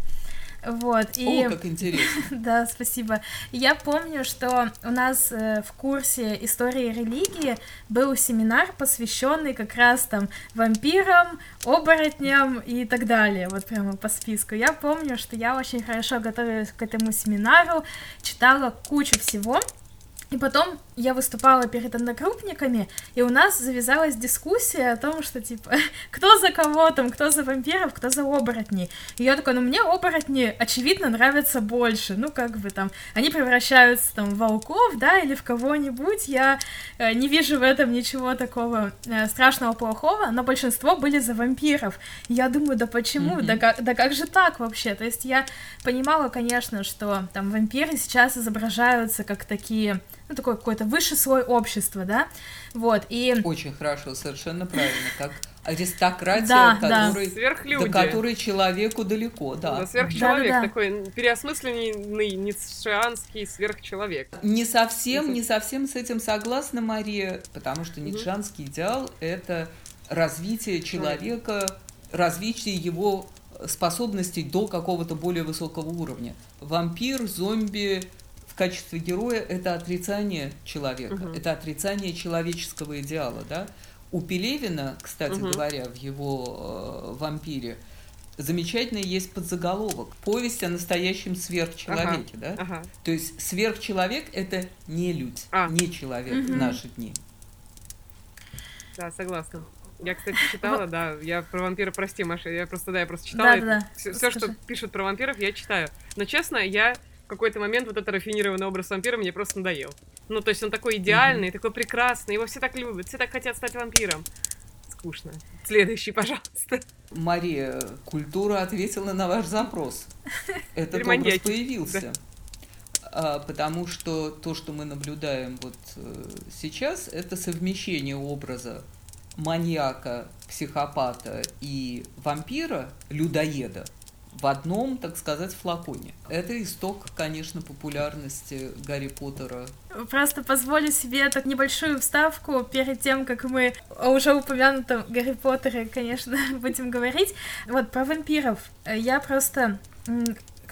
вот, и... О, как интересно. Да, спасибо. Я помню, что у нас э, в курсе истории религии был семинар, посвященный как раз там вампирам, оборотням и так далее, вот прямо по списку. Я помню, что я очень хорошо готовилась к этому семинару, читала кучу всего, и потом я выступала перед одногруппниками, и у нас завязалась дискуссия о том, что, типа, кто за кого там, кто за вампиров, кто за оборотней. И я такая, ну мне оборотни, очевидно, нравятся больше. Ну, как бы там, они превращаются там в волков, да, или в кого-нибудь. Я э, не вижу в этом ничего такого э, страшного, плохого, но большинство были за вампиров. И я думаю, да почему? Мгм. Да, как, да как же так вообще? То есть я понимала, конечно, что там вампиры сейчас изображаются как такие, ну, такой какой-то высший слой общества, да, вот, и... Очень хорошо, совершенно правильно. Как аристократия, Да, да. которой, Сверхлюди. до которой человеку далеко, да. Да, сверхчеловек, Да-да-да. такой переосмысленный ницшеанский сверхчеловек. Не совсем, не совсем с этим согласна Мария, потому что ницшанский идеал – это развитие человека, развитие его способностей до какого-то более высокого уровня. Вампир, зомби качестве героя – это отрицание человека, Мгм. это отрицание человеческого идеала, да. У Пелевина, кстати Мгм. говоря, в его э, «Вампире» замечательный есть подзаголовок «Повесть о настоящем сверхчеловеке», да? Ага. То есть сверхчеловек это не людь, А. не человек в Мгм. наши дни. Да, согласна. Я, кстати, читала, да, я про вампира, прости, Маша, я просто, да, я просто читала. Да-да-да, Все, что пишут про вампиров, я читаю. Но, честно, я в какой-то момент вот этот рафинированный образ вампира мне просто надоел. Ну, то есть он такой идеальный, такой прекрасный, его все так любят, все так хотят стать вампиром. Скучно. Следующий, пожалуйста. Мария, культура ответила на ваш запрос. Этот образ появился. А, потому что то, что мы наблюдаем вот э, сейчас, это совмещение образа маньяка, психопата и вампира, людоеда в одном, так сказать, флаконе. Это исток, конечно, популярности Гарри Поттера Просто позволю себе так небольшую вставку перед тем, как мы о уже упомянутом Гарри Поттере, конечно, будем говорить. Вот про вампиров. Я просто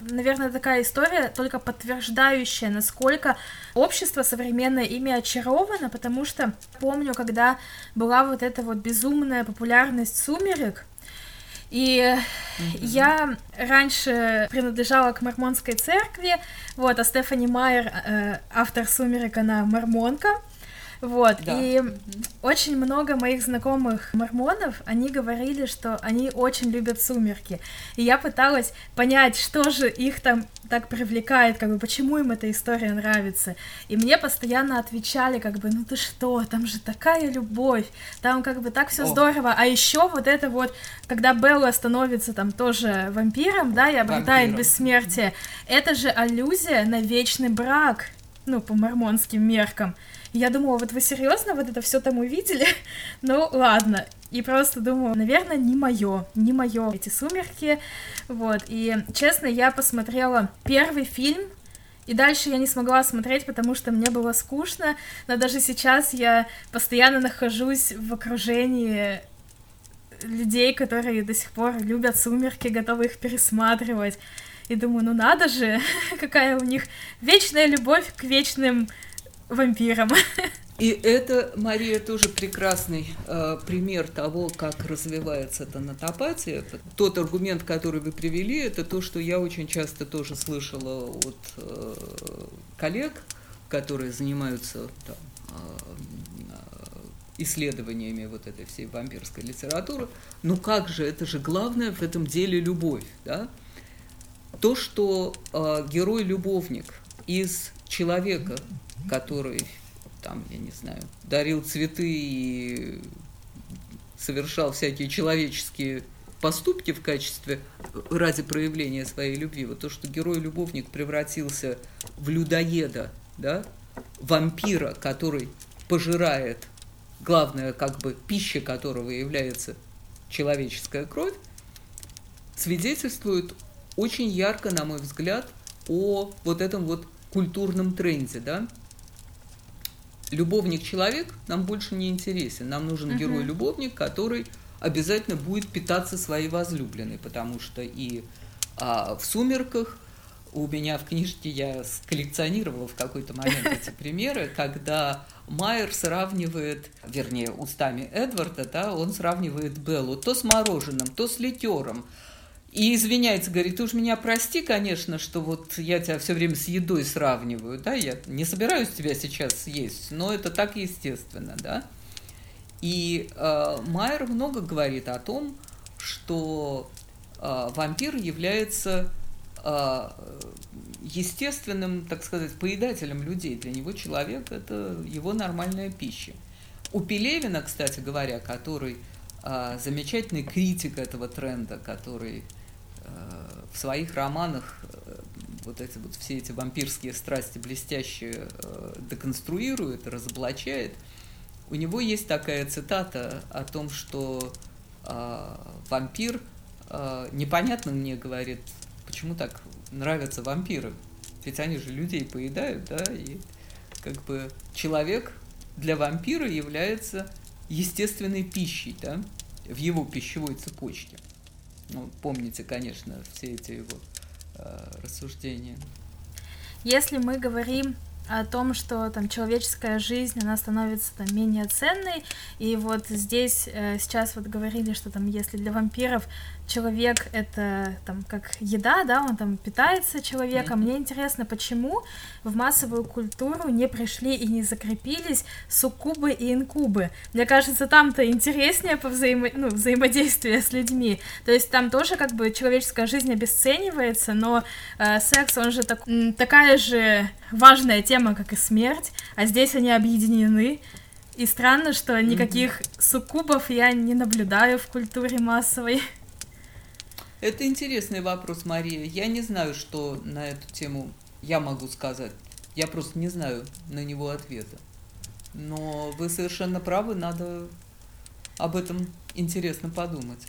наверное, такая история, только подтверждающая, насколько общество современное ими очаровано, потому что помню, когда была вот эта вот безумная популярность сумерек, и я раньше принадлежала к мормонской церкви, вот, а Стефани Майер, э, автор «Сумерек», она мормонка, вот, Да. и Мгм. очень много моих знакомых мормонов, они говорили, что они очень любят «Сумерки», и я пыталась понять, что же их там так привлекает, как бы, почему им эта история нравится, и мне постоянно отвечали, как бы, ну ты что, там же такая любовь, там как бы так все здорово, а еще вот это вот, когда Белла становится там тоже вампиром, да, и обретает Вампиром. бессмертие, это же аллюзия на вечный брак, ну, по мормонским меркам. Я думала, вот вы серьезно вот это все там увидели? ну, ладно. И просто думала, наверное, не мое, не мое эти сумерки. Вот. И честно, я посмотрела первый фильм, и дальше я не смогла смотреть, потому что мне было скучно. Но даже сейчас я постоянно нахожусь в окружении людей, которые до сих пор любят «Сумерки», готовы их пересматривать. И думаю, ну надо же, какая у них вечная любовь к вечным вампирам. И это, Мария, тоже прекрасный э, пример того, как развивается тонатопатия. Тот аргумент, который вы привели, это то, что я очень часто тоже слышала от э, коллег, которые занимаются там, э, исследованиями вот этой всей вампирской литературы. Ну как же, это же главное в этом деле любовь, да? То, что э, герой-любовник из человека, который там, я не знаю, дарил цветы и совершал всякие человеческие поступки в качестве ради проявления своей любви. Вот то, что герой-любовник превратился в людоеда, да, вампира, который пожирает, главное, как бы пища которого является человеческая кровь, свидетельствует очень ярко, на мой взгляд, о вот этом вот культурном тренде, да, любовник-человек нам больше не интересен. Нам нужен uh-huh. герой-любовник, который обязательно будет питаться своей возлюбленной, потому что и а, в «Сумерках» у меня в книжке я сколлекционировала в какой-то момент эти примеры, когда Майер сравнивает, вернее, устами Эдварда, да, он сравнивает Беллу то с мороженым, то с литером, и извиняется, говорит, ты уж меня прости, конечно, что вот я тебя все время с едой сравниваю, да, я не собираюсь тебя сейчас съесть, но это так естественно, да. И э, Майер много говорит о том, что э, вампир является э, естественным, так сказать, поедателем людей. Для него человек – это его нормальная пища. У Пелевина, кстати говоря, который э, замечательный критик этого тренда, который в своих романах э, вот эти вот все эти вампирские страсти блестяще э, деконструирует, разоблачает. У него есть такая цитата о том, что э, вампир э, непонятно мне говорит, почему так нравятся вампиры, ведь они же людей поедают, да, и как бы человек для вампира является естественной пищей, да, в его пищевой цепочке. Ну, помните, конечно, все эти его э, рассуждения. Если мы говорим о том, что там человеческая жизнь, она становится там менее ценной, и вот здесь э, сейчас вот говорили, что там если для вампиров человек это там как еда, да, он там питается человеком. Mm-hmm. Мне интересно, почему в массовую культуру не пришли и не закрепились суккубы и инкубы. Мне кажется, там-то интереснее по взаимо... ну, взаимодействие с людьми. То есть там тоже как бы человеческая жизнь обесценивается, но э, секс, он же так... такая же важная тема, как и смерть, а здесь они объединены. И странно, что никаких mm-hmm. суккубов я не наблюдаю в культуре массовой. Это интересный вопрос, Мария. Я не знаю, что на эту тему я могу сказать. Я просто не знаю на него ответа. Но вы совершенно правы, надо об этом интересно подумать.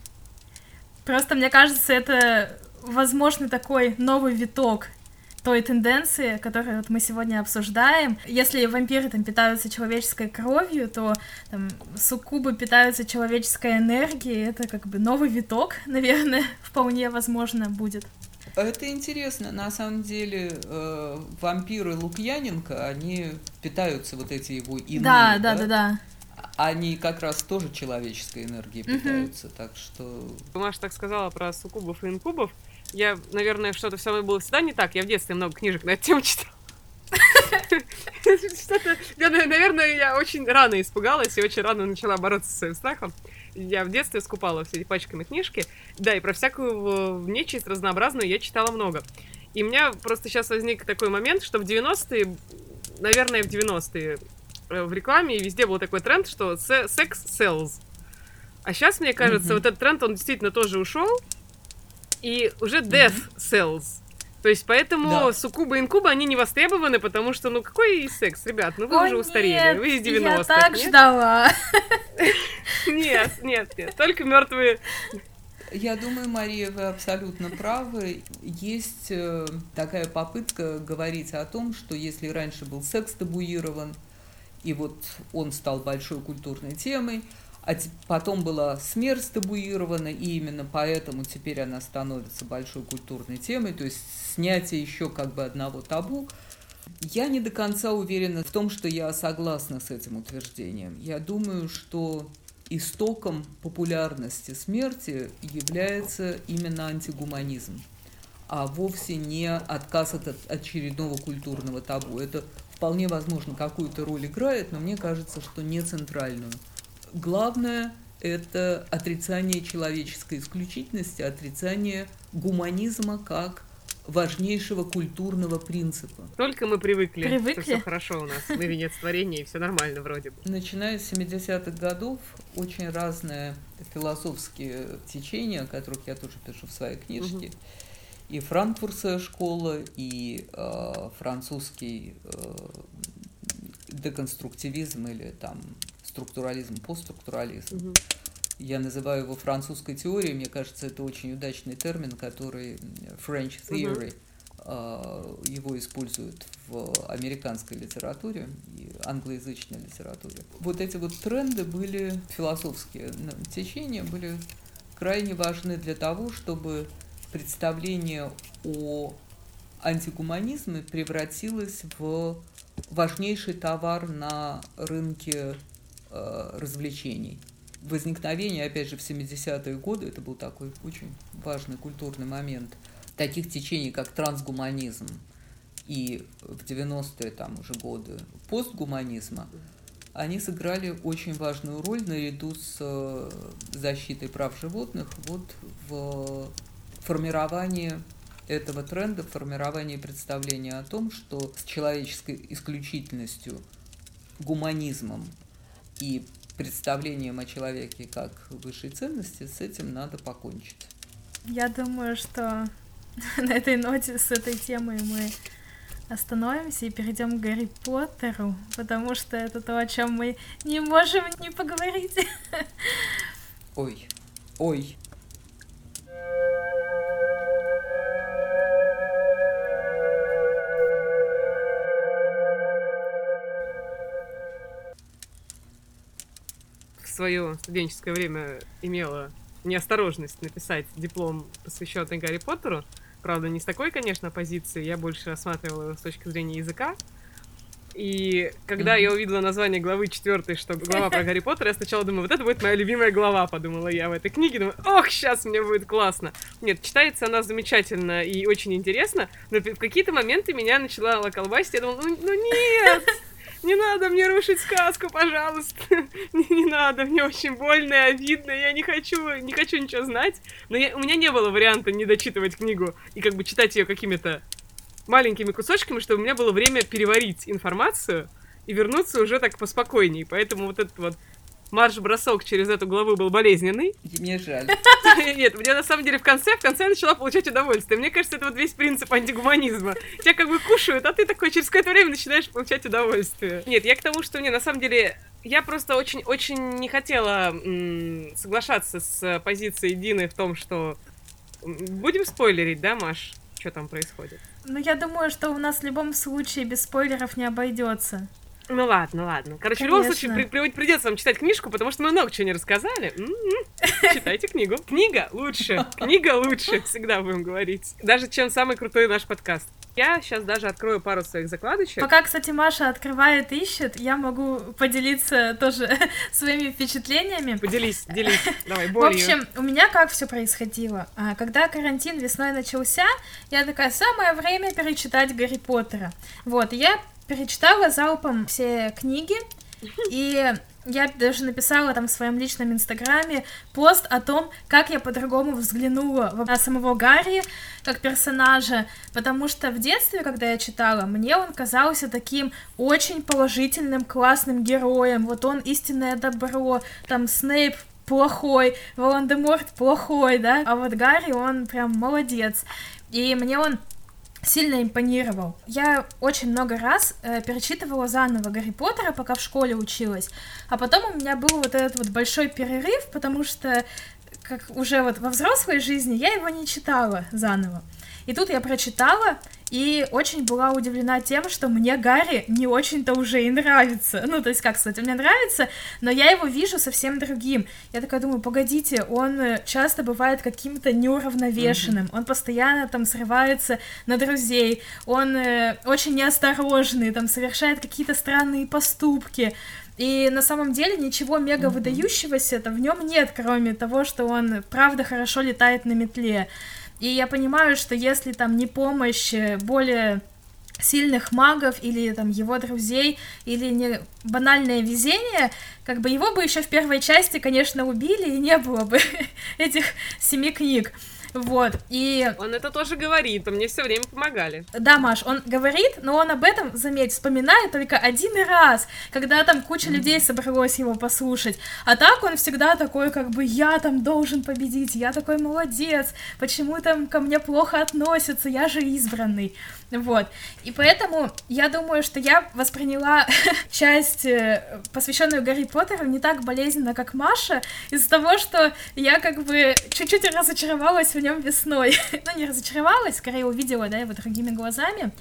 Просто мне кажется, это возможно такой новый виток той тенденции, которую вот мы сегодня обсуждаем. Если вампиры там питаются человеческой кровью, то там, суккубы питаются человеческой энергией. Это как бы новый виток, наверное, вполне возможно будет. Это интересно. На самом деле э, вампиры Лукьяненко, они питаются вот эти его иные, да, да, да, да, да. Они как раз тоже человеческой энергией питаются, угу. так что... Маша так сказала про суккубов и инкубов. Я, наверное, что-то все равно было всегда не так. Я в детстве много книжек на эту тему читала. Наверное, я очень рано испугалась и очень рано начала бороться со своим страхом. Я в детстве скупала все эти пачками книжки. Да, и про всякую нечисть разнообразную я читала много. И у меня просто сейчас возник такой момент, что в 90-е, наверное, в 90-е э, в рекламе и везде был такой тренд, что секс sells. А сейчас, мне кажется, mm-hmm. вот этот тренд, он действительно тоже ушел, и уже Death mm-hmm. Cells. То есть поэтому да. суккубы и инкубы, они не востребованы, потому что, ну какой секс, ребят, ну вы О, уже устарели, нет, вы из 90-х. Я так нет? ждала. Нет, нет, нет, только мертвые. Я думаю, Мария, вы абсолютно правы. Есть э, такая попытка говорить о том, что если раньше был секс табуирован, и вот он стал большой культурной темой, а потом была смерть табуирована, и именно поэтому теперь она становится большой культурной темой, то есть снятие еще как бы одного табу. Я не до конца уверена в том, что я согласна с этим утверждением. Я думаю, что истоком популярности смерти является именно антигуманизм, а вовсе не отказ от очередного культурного табу. Это вполне возможно какую-то роль играет, но мне кажется, что не центральную. Главное – это отрицание человеческой исключительности, отрицание гуманизма как важнейшего культурного принципа. Только мы привыкли, Привыкли? что все хорошо у нас, мы венец творения, и все нормально вроде бы. Начиная с 70-х годов очень разные философские течения, о которых я тоже пишу в своей книжке. И франкфуртская школа, и э, французский э, деконструктивизм или там структурализм, постструктурализм. Мгм. Я называю его французской теорией, мне кажется, это очень удачный термин, который French Theory, э, его используют в американской литературе и англоязычной литературе. Вот эти вот тренды были, философские течения были крайне важны для того, чтобы представление о антигуманизме превратилось в важнейший товар на рынке развлечений. Возникновение, опять же, в 70-е годы, это был такой очень важный культурный момент, таких течений, как трансгуманизм и в 90-е там уже годы постгуманизма, они сыграли очень важную роль наряду с э, защитой прав животных вот в формировании этого тренда, в формировании представления о том, что с человеческой исключительностью, гуманизмом и представлением о человеке как высшей ценности, с этим надо покончить. Я думаю, что на этой ноте с этой темой мы остановимся и перейдем к Гарри Поттеру, потому что это то, о чем мы не можем не поговорить. Ой, ой. Свое студенческое время имела неосторожность написать диплом, посвященный Гарри Поттеру. Правда, не с такой, конечно, позиции. Я больше рассматривала его с точки зрения языка. И когда Мгм. я увидела название главы четвертой, что глава про Гарри Поттера, я сначала думаю, вот это будет моя любимая глава, подумала я в этой книге. Думаю, ох, сейчас мне будет классно. Нет, читается она замечательно и очень интересно, но в какие-то моменты меня начала колбасить. Я думала, ну, ну нет, не надо мне рушить сказку, пожалуйста. Не, не надо, мне очень больно и обидно, я не хочу, не хочу ничего знать. Но я- у меня не было варианта не дочитывать книгу и как бы читать ее какими-то маленькими кусочками, чтобы у меня было время переварить информацию и вернуться уже так поспокойнее. Поэтому вот этот вот марш-бросок через эту главу был болезненный. Мне жаль. Нет, мне на самом деле в конце, в конце я начала получать удовольствие. Мне кажется, это вот весь принцип антигуманизма. Тебя как бы кушают, а ты такой через какое-то время начинаешь получать удовольствие. Нет, я к тому, что мне на самом деле я просто очень-очень не хотела м, соглашаться с позицией Дины в том, что будем спойлерить, да, Маш, что там происходит? Ну, я думаю, что у нас в любом случае без спойлеров не обойдется. Ну ладно, ладно. Короче, в любом Конечно. случае при- при- придется вам читать книжку, потому что мы много чего не рассказали. М-м. Читайте книгу. Книга лучше. Книга лучше, всегда будем говорить. Даже чем самый крутой наш подкаст. Я сейчас даже открою пару своих закладочек. Пока, кстати, Маша открывает и ищет, я могу поделиться тоже своими впечатлениями. Поделись, делись. Давай, В болью. общем, у меня как все происходило? А, Когда карантин весной начался, я такая, самое время перечитать Гарри Поттера. Вот, я перечитала залпом все книги, и я даже написала там в своем личном инстаграме пост о том, как я по-другому взглянула на самого Гарри как персонажа, потому что в детстве, когда я читала, мне он казался таким очень положительным, классным героем. Вот он истинное добро, там Снейп плохой, Волан-де-Морт плохой, да, а вот Гарри, он прям молодец. И мне он сильно импонировал. Я очень много раз э, перечитывала заново Гарри Поттера, пока в школе училась, а потом у меня был вот этот вот большой перерыв, потому что как уже вот во взрослой жизни я его не читала заново. И тут я прочитала и очень была удивлена тем, что мне Гарри не очень-то уже и нравится. Ну, то есть, как сказать, мне нравится, но я его вижу совсем другим. Я такая думаю, погодите, он э, часто бывает каким-то неуравновешенным, mm-hmm. он постоянно там срывается на друзей, он э, очень неосторожный, там совершает какие-то странные поступки. И на самом деле ничего мега выдающегося в нем нет, кроме того, что он правда хорошо летает на метле. И я понимаю, что если там не помощь э, более сильных магов или там его друзей, или не банальное везение, как бы его бы еще в первой части, конечно, убили, и не было бы этих семи книг. Вот, и... Он это тоже говорит, мне все время помогали. Да, Маш, он говорит, но он об этом, заметь, вспоминает только один раз, когда там куча людей собралось его послушать. А так он всегда такой, как бы, я там должен победить, я такой молодец, почему там ко мне плохо относятся, я же избранный. Вот. И поэтому я думаю, что я восприняла часть, э, посвященную Гарри Поттеру, не так болезненно, как Маша, из-за того, что я как бы чуть-чуть разочаровалась в нем весной. ну, не разочаровалась, скорее увидела, да, его другими глазами.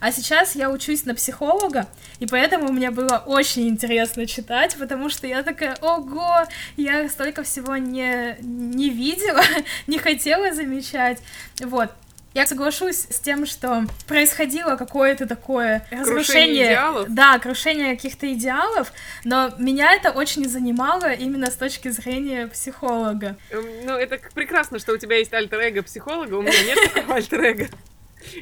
А сейчас я учусь на психолога, и поэтому мне было очень интересно читать, потому что я такая, ого, я столько всего не, не видела, не хотела замечать. Вот. Я соглашусь с тем, что происходило какое-то такое разрушение, идеалов. да, крушение каких-то идеалов, но меня это очень занимало именно с точки зрения психолога. Эм, ну, это прекрасно, что у тебя есть альтер-эго психолога, у меня нет такого альтер-эго.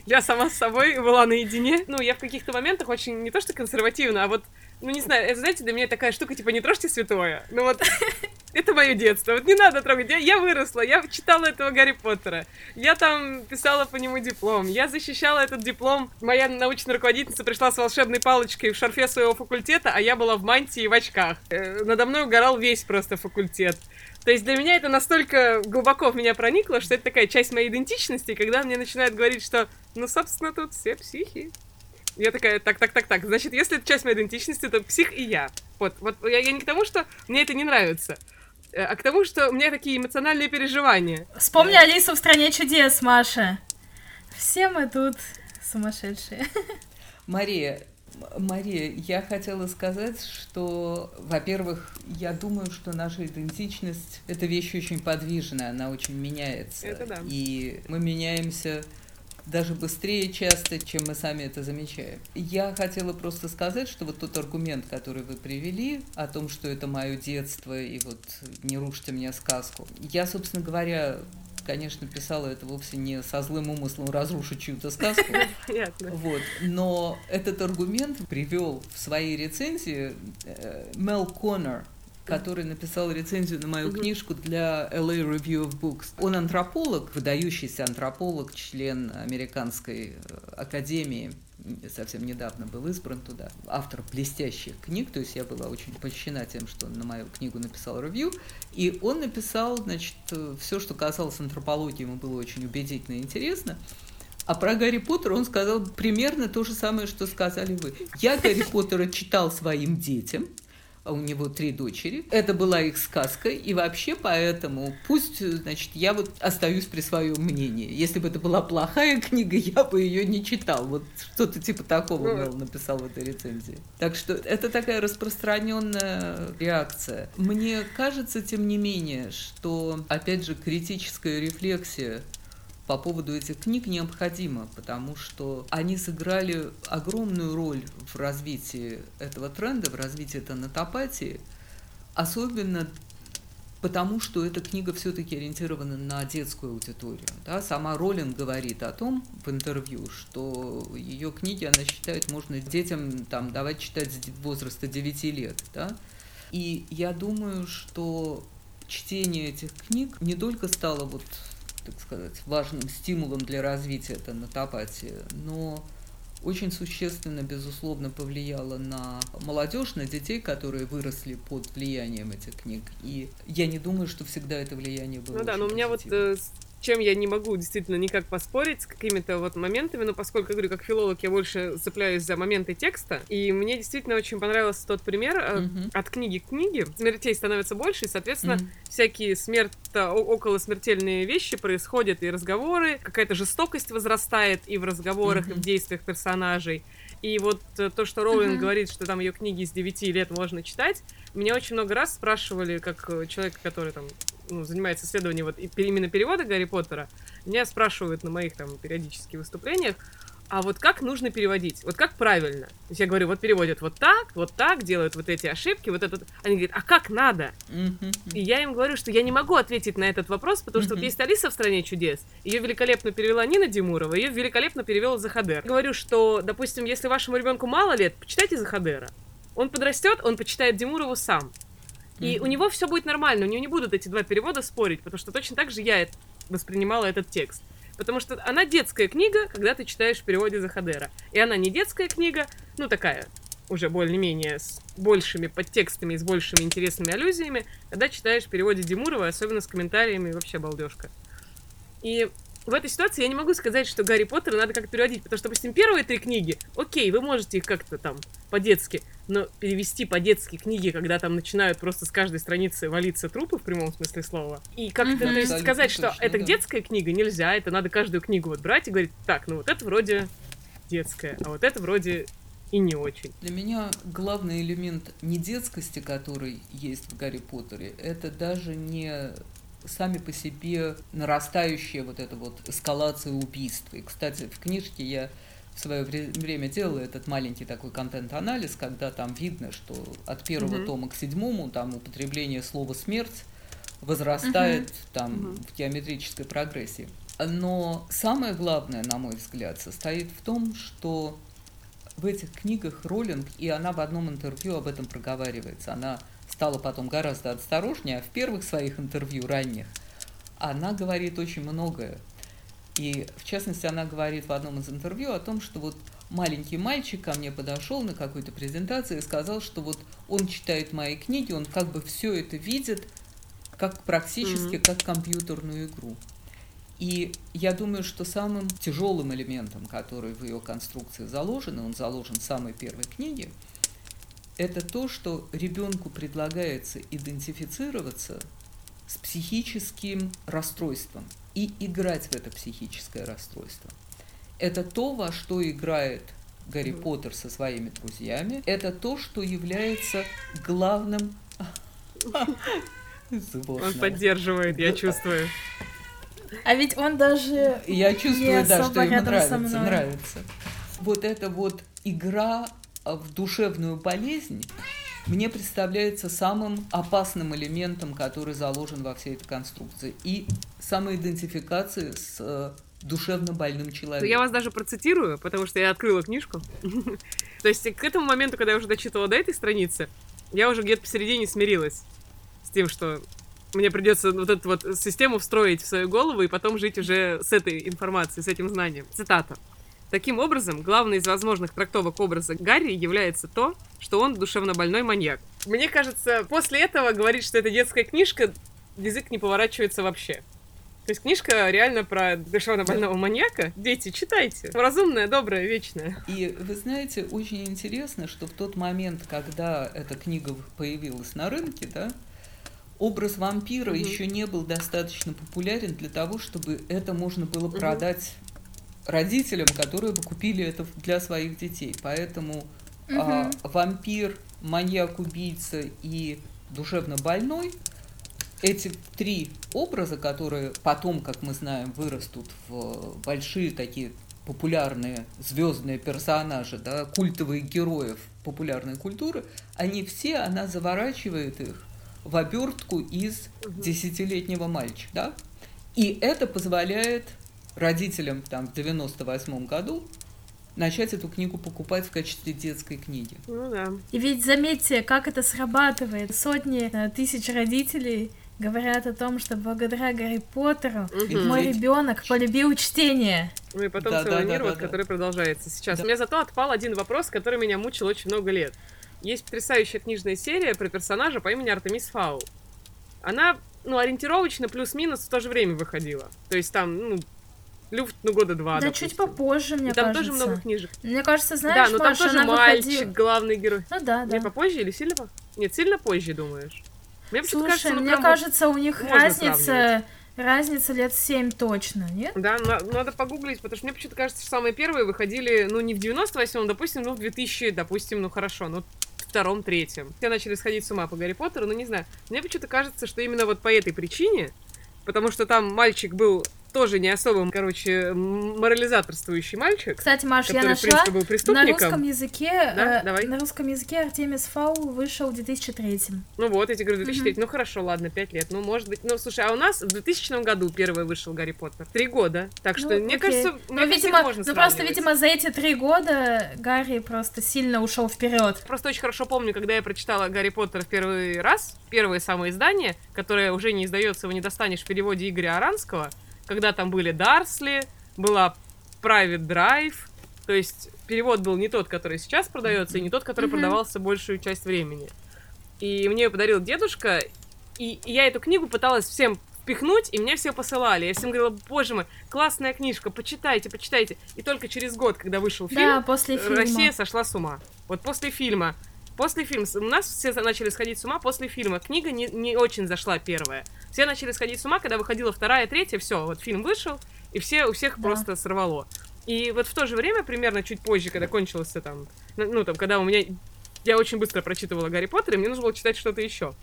Я сама с собой была наедине. Ну, я в каких-то моментах очень не то что консервативно, а вот ну, не знаю, это, знаете, для меня такая штука, типа, не трожьте святое. Ну вот, это мое детство. Вот не надо трогать. Я, я выросла, я читала этого Гарри Поттера. Я там писала по нему диплом. Я защищала этот диплом. Моя научная руководительница пришла с волшебной палочкой в шарфе своего факультета, а я была в мантии и в очках. Э, надо мной угорал весь просто факультет. То есть для меня это настолько глубоко в меня проникло, что это такая часть моей идентичности, когда мне начинают говорить, что, ну, собственно, тут все психи. Я такая, так, так, так, так. Значит, если это часть моей идентичности, то псих и я. Вот, вот я, я не к тому, что мне это не нравится, а к тому, что у меня такие эмоциональные переживания. Вспомни да. Алису в стране чудес, Маша. Все мы тут сумасшедшие. Мария, Мария, я хотела сказать, что, во-первых, я думаю, что наша идентичность – это вещь очень подвижная, она очень меняется. Это да. И мы меняемся даже быстрее часто, чем мы сами это замечаем. Я хотела просто сказать, что вот тот аргумент, который вы привели о том, что это мое детство, и вот не рушьте мне сказку. Я, собственно говоря, конечно, писала это вовсе не со злым умыслом разрушить чью-то сказку. Понятно. Вот. Но этот аргумент привел в своей рецензии э, Мел Коннор, который написал рецензию на мою книжку для LA Review of Books. Он антрополог, выдающийся антрополог, член Американской э, академии совсем недавно был избран туда, автор блестящих книг, то есть я была очень польщена тем, что он на мою книгу написал ревью, и он написал, значит, все, что касалось антропологии, ему было очень убедительно и интересно, а про Гарри Поттера он сказал примерно то же самое, что сказали вы. Я Гарри Поттера читал своим детям, а у него три дочери. Это была их сказка, и вообще поэтому пусть, значит, я вот остаюсь при своем мнении. Если бы это была плохая книга, я бы ее не читал. Вот что-то типа такого Мэл написал в этой рецензии. Так что это такая распространенная реакция. Мне кажется, тем не менее, что, опять же, критическая рефлексия по поводу этих книг необходимо, потому что они сыграли огромную роль в развитии этого тренда, в развитии тонатопатии, особенно потому, что эта книга все-таки ориентирована на детскую аудиторию. Да? Сама Роллинг говорит о том в интервью, что ее книги, она считает, можно детям там, давать читать с возраста 9 лет. Да? И я думаю, что чтение этих книг не только стало вот так сказать, важным стимулом для развития тонатопатии, но очень существенно, безусловно, повлияло на молодежь, на детей, которые выросли под влиянием этих книг. И я не думаю, что всегда это влияние было. Ну да, но у меня вот э, чем я не могу действительно никак поспорить с какими-то вот моментами, но поскольку, говорю, как филолог я больше цепляюсь за моменты текста, и мне действительно очень понравился тот пример э, Мгм. от книги к книге. Смертей становится больше, и, соответственно, Мгм. всякие смерть около смертельные вещи происходят, и разговоры, какая-то жестокость возрастает и в разговорах, и в действиях персонажей. И вот э, то, что Роулинг Мгм. говорит, что там ее книги с 9 лет можно читать, меня очень много раз спрашивали, как э, человека, который там ну, занимается исследованием вот именно перевода Гарри Поттера, меня спрашивают на моих там периодических выступлениях, а вот как нужно переводить? Вот как правильно? То есть я говорю, вот переводят вот так, вот так, делают вот эти ошибки, вот этот... Они говорят, а как надо? И я им говорю, что я не могу ответить на этот вопрос, потому что вот есть Алиса в стране чудес. Ее великолепно перевела Нина Димурова, ее великолепно перевел Захадер. Говорю, что, допустим, если вашему ребенку мало лет, почитайте Захадера. Он подрастет, он почитает Димурову сам. И Мгм. у него все будет нормально, у него не будут эти два перевода спорить, потому что точно так же я воспринимала этот текст. Потому что она детская книга, когда ты читаешь в переводе Захадера. И она не детская книга, ну такая, уже более-менее с большими подтекстами и с большими интересными аллюзиями, когда читаешь в переводе Димурова, особенно с комментариями, вообще балдежка. И в этой ситуации я не могу сказать, что Гарри Поттера надо как-то переводить, потому что, допустим, первые три книги, окей, вы можете их как-то там по-детски, но перевести по-детски книги, когда там начинают просто с каждой страницы валиться трупы в прямом смысле слова, и как-то, то есть сказать, что точно, это да. детская книга, нельзя, это надо каждую книгу вот брать и говорить, так, ну вот это вроде детская, а вот это вроде и не очень. Для меня главный элемент недетскости, который есть в Гарри Поттере, это даже не сами по себе нарастающая вот эта вот эскалация убийств. И, кстати, в книжке я в свое вре- время делала этот маленький такой контент-анализ, когда там видно, что от первого Мгм. тома к седьмому там употребление слова «смерть» возрастает там Мгм. в геометрической прогрессии. Но самое главное, на мой взгляд, состоит в том, что в этих книгах Роллинг, и она в одном интервью об этом проговаривается, она стала потом гораздо осторожнее, а в первых своих интервью ранних она говорит очень многое. И, в частности, она говорит в одном из интервью о том, что вот маленький мальчик ко мне подошел на какой-то презентации и сказал, что вот он читает мои книги, он как бы все это видит, как практически Мгм. как компьютерную игру. И я думаю, что самым тяжелым элементом, который в ее конструкции заложен, и он заложен в самой первой книге, это то, что ребенку предлагается идентифицироваться с психическим расстройством и играть в это психическое расстройство. Это то, во что играет Гарри Мгм. Поттер со своими друзьями. Это то, что является главным... Он поддерживает, я чувствую. А ведь он даже... Я чувствую, да, что ему нравится. Вот эта вот игра в душевную болезнь мне представляется самым опасным элементом, который заложен во всей этой конструкции. И самоидентификации с э, душевно больным человеком. Я вас даже процитирую, потому что я открыла книжку. То есть к этому моменту, когда я уже дочитывала до этой страницы, я уже где-то посередине смирилась с тем, что мне придется вот эту вот систему встроить в свою голову и потом жить уже с этой информацией, с этим знанием. Цитата. Таким образом, главной из возможных трактовок образа Гарри является то, что он душевно больной маньяк. Мне кажется, после этого говорить, что это детская книжка, язык не поворачивается вообще. То есть книжка реально про душевно больного маньяка. Дети, читайте. Разумная, добрая, вечная. И вы знаете, очень интересно, что в тот момент, когда эта книга появилась на рынке, да, образ вампира Мгм. еще не был достаточно популярен для того, чтобы это можно было продать родителям, которые бы купили это для своих детей. Поэтому а, Мгм. вампир, маньяк, убийца и душевно больной эти три образа, которые потом, как мы знаем, вырастут в большие такие популярные звездные персонажи, да, культовые героев популярной культуры, они все, она заворачивает их в обертку из десятилетнего мальчика, да? И это позволяет родителям там в 98 году начать эту книгу покупать в качестве детской книги. Ну да. И ведь заметьте, как это срабатывает. Сотни э, тысяч родителей говорят о том, что благодаря Гарри Поттеру Мгм. мой ребенок полюбил чтение. Ну и потом Да, целый да, мир, да, вот, да, да. который продолжается сейчас. Да. У меня зато отпал один вопрос, который меня мучил очень много лет. Есть потрясающая книжная серия про персонажа по имени Артемис Фаул. Она ну, ориентировочно плюс-минус в то же время выходила. То есть там, ну, люфт, ну, года два, Да допустим. чуть попозже, мне И там кажется. тоже много книжек. Мне кажется, знаешь, да, но там Маша, тоже она мальчик, выходила- главный герой. Ну да, да. Не попозже или сильно по... Нет, сильно позже, думаешь? Мне почему-то Слушай, кажется, ну, мне прям вот- кажется, у них можно разница, сравнивать. разница лет 7 точно, нет? Да, на- надо погуглить, потому что мне почему-то кажется, что самые первые выходили, ну, не в 98-м, допустим, ну, в 2000, допустим, ну, хорошо, ну, в втором, третьем. Все начали сходить с ума по Гарри Поттеру, ну, не знаю. Мне почему-то кажется, что именно вот по этой причине, потому что там мальчик был тоже не особо, короче, морализаторствующий мальчик, Кстати, Маш, я в нашла принципе, был на русском языке, Да, э, давай. на русском языке Артемис Фаул вышел в 2003 Ну вот, я тебе говорю, 2003. Ну хорошо, ладно, 5 лет. Ну, может быть. Ну, слушай, а у нас в 2000 году первый вышел Гарри Поттер. Три года. Так что, Ну, мне окей. кажется, Ну, мне кажется, видимо, их можно ну просто, видимо, за эти три года Гарри просто сильно ушел вперед. Просто очень хорошо помню, когда я прочитала Гарри Поттер в первый раз, первое самое издание, которое уже не издается, его не достанешь в переводе Игоря Аранского, когда там были Дарсли, была Private Drive, то есть перевод был не тот, который сейчас продается, и не тот, который Мгм. продавался большую часть времени. И мне ее подарил дедушка, и, и я эту книгу пыталась всем впихнуть, и мне все посылали. Я всем говорила, боже мой, классная книжка, почитайте, почитайте. И только через год, когда вышел фильм, Да, после фильма. Россия сошла с ума. Вот после фильма. После фильма. У нас все начали сходить с ума после фильма. Книга не, не очень зашла первая. Все начали сходить с ума, когда выходила вторая, третья, все, вот фильм вышел, и все, у всех Да. просто сорвало. И вот в то же время, примерно чуть позже, когда кончился там, ну, там, когда у меня... Я очень быстро прочитывала Гарри Поттер, и мне нужно было читать что-то еще.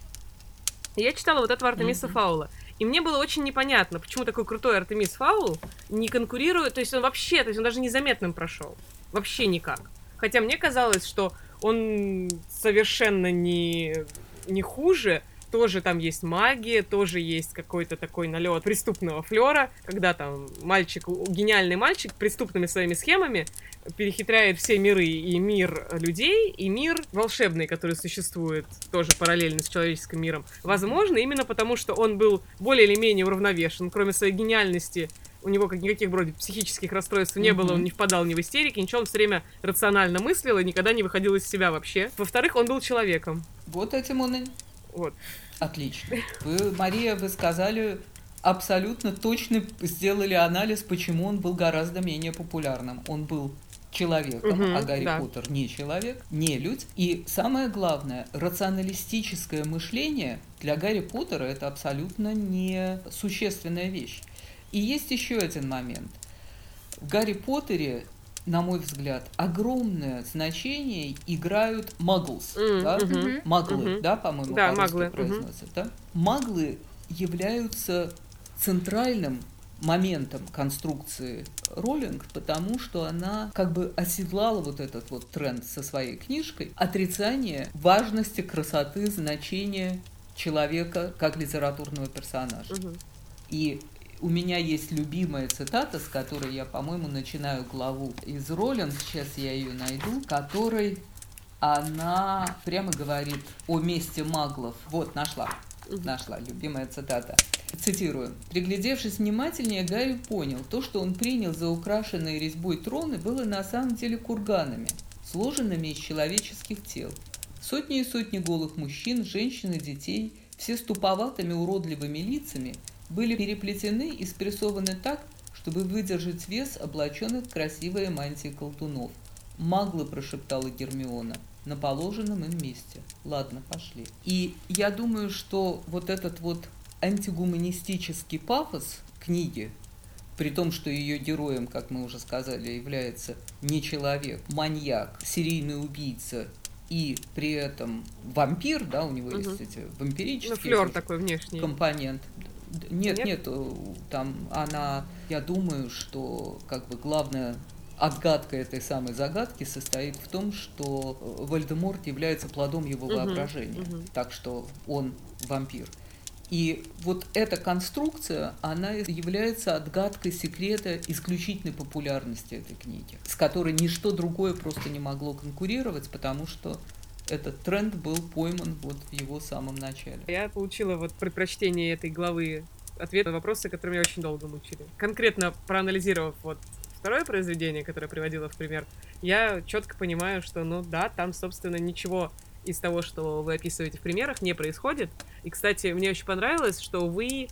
И я читала вот этого Артемиса Фаула. И мне было очень непонятно, почему такой крутой Артемис Фаул не конкурирует, то есть он вообще, то есть он даже незаметным прошел. Вообще никак. Хотя мне казалось, что он совершенно не, не хуже, тоже там есть магия, тоже есть какой-то такой налет преступного флера, когда там мальчик, гениальный мальчик, преступными своими схемами перехитряет все миры, и мир людей, и мир волшебный, который существует тоже параллельно с человеческим миром. Возможно, именно потому, что он был более или менее уравновешен, кроме своей гениальности, у него как никаких вроде психических расстройств не было, он не впадал ни в истерики, ничего, он все время рационально мыслил и никогда не выходил из себя вообще. Во-вторых, он был человеком. Вот этим он и... Вот. Отлично. Вы, Мария, вы сказали абсолютно точно сделали анализ, почему он был гораздо менее популярным. Он был человеком, Мгм, а Гарри да. Поттер не человек, не людь. И самое главное, рационалистическое мышление для Гарри Поттера это абсолютно не существенная вещь. И есть еще один момент. В Гарри Поттере, на мой взгляд, огромное значение играют маглс. М, да? Мгм. Маглы, Мгм. да, по-моему, Да, маглы, произносят, да? Маглы являются центральным моментом конструкции Роллинг, потому что она как бы оседлала вот этот вот тренд со своей книжкой отрицание важности, красоты, значения человека как литературного персонажа. Мгм. И у меня есть любимая цитата, с которой я, по-моему, начинаю главу из Роллинг, сейчас я ее найду, которой она прямо говорит о месте маглов. Вот, нашла. Нашла, любимая цитата. Цитирую. «Приглядевшись внимательнее, Гарри понял, то, что он принял за украшенные резьбой троны, было на самом деле курганами, сложенными из человеческих тел. Сотни и сотни голых мужчин, женщин и детей, все с туповатыми уродливыми лицами, были переплетены и спрессованы так, чтобы выдержать вес облаченных в красивые мантии колдунов. «Маглы», – прошептала Гермиона, – «на положенном им месте». Ладно, пошли. И я думаю, что вот этот вот антигуманистический пафос книги, при том, что ее героем, как мы уже сказали, является не человек, маньяк, серийный убийца и при этом вампир, да, у него Мгм. есть эти вампирические Ну, флер такой внешний. компонент. Нет, Нет? нет, э, там она, я думаю, что как бы главная отгадка этой самой загадки состоит в том, что э, Вальдеморт является плодом его Мгм, воображения, мгм. так что он вампир. И вот эта конструкция, она является отгадкой секрета исключительной популярности этой книги, с которой ничто другое просто не могло конкурировать, потому что этот тренд был пойман вот в его самом начале. Я получила вот при прочтении этой главы ответ на вопросы, которые меня очень долго мучили. Конкретно проанализировав вот второе произведение, которое приводила в пример, я четко понимаю, что, ну да, там, собственно, ничего из того, что вы описываете в примерах, не происходит. И, кстати, мне очень понравилось, что вы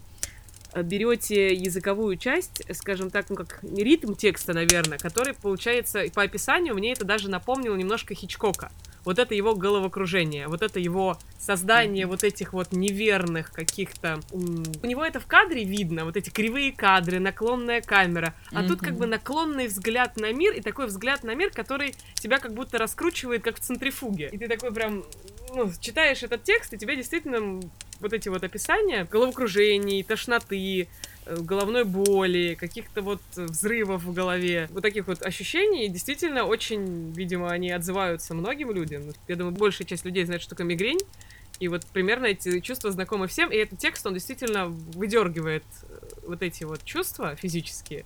э, берете языковую часть, скажем так, ну как ритм текста, наверное, который получается по описанию мне это даже напомнило немножко Хичкока вот это его головокружение, вот это его создание вот этих вот неверных каких-то... У него это в кадре видно, вот эти кривые кадры, наклонная камера, а mm-hmm. тут как бы наклонный взгляд на мир и такой взгляд на мир, который тебя как будто раскручивает, как в центрифуге. И ты такой прям, ну, читаешь этот текст, и тебе действительно вот эти вот описания головокружений, тошноты, головной боли, каких-то вот взрывов в голове, вот таких вот ощущений, действительно очень, видимо, они отзываются многим людям. Я думаю, большая часть людей знает, что такое мигрень, и вот примерно эти чувства знакомы всем, и этот текст, он действительно выдергивает э, вот эти вот чувства физические,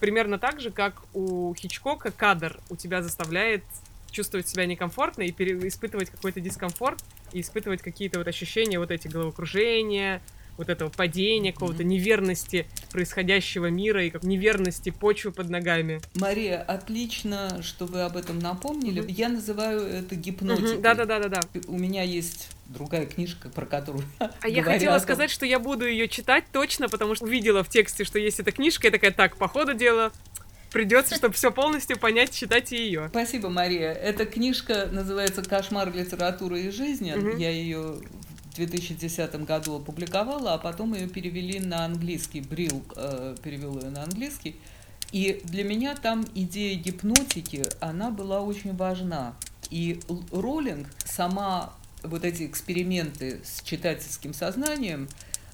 примерно так же, как у Хичкока кадр у тебя заставляет чувствовать себя некомфортно и испытывать какой-то дискомфорт, и испытывать какие-то вот ощущения, вот эти головокружения, вот этого падения, какого-то неверности происходящего мира и как неверности почвы под ногами. Мария, отлично, что вы об этом напомнили. Mm-hmm. Я называю это гипнотикой. Да-да-да-да-да. У меня есть другая книжка, про которую А я хотела сказать, что я буду ее читать точно, потому что увидела в тексте, что есть эта книжка, и такая, так, по ходу дела, придется, чтобы все полностью понять, читать ее. Спасибо, Мария. Эта книжка называется «Кошмар литературы и жизни». Угу. Я ее 2010 году опубликовала, а потом ее перевели на английский. Брил э, перевел ее на английский. И для меня там идея гипнотики, она была очень важна. И Роллинг, сама вот эти эксперименты с читательским сознанием,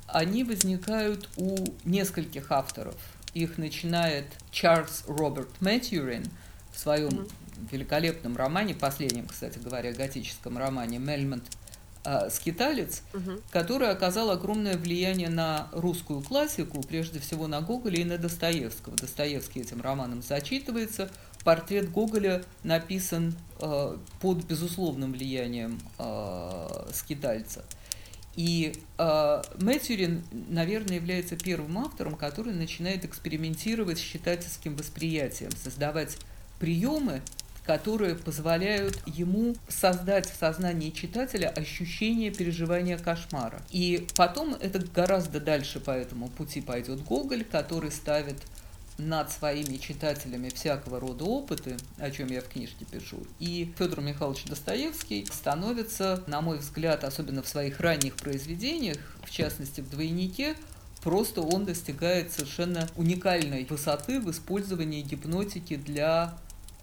они возникают у нескольких авторов. Их начинает Чарльз Роберт Мэтьюрин в своем mm-hmm. великолепном романе, последнем, кстати говоря, готическом романе «Мельмонт скиталец, угу. который оказал огромное влияние на русскую классику, прежде всего на Гоголя и на Достоевского. Достоевский этим романом зачитывается. Портрет Гоголя написан э, под безусловным влиянием э, скитальца. И э, Мэтьюрин, наверное, является первым автором, который начинает экспериментировать с читательским восприятием, создавать приемы, которые позволяют ему создать в сознании читателя ощущение переживания кошмара. И потом это гораздо дальше по этому пути пойдет Гоголь, который ставит над своими читателями всякого рода опыты, о чем я в книжке пишу. И Федор Михайлович Достоевский становится, на мой взгляд, особенно в своих ранних произведениях, в частности в «Двойнике», просто он достигает совершенно уникальной высоты в использовании гипнотики для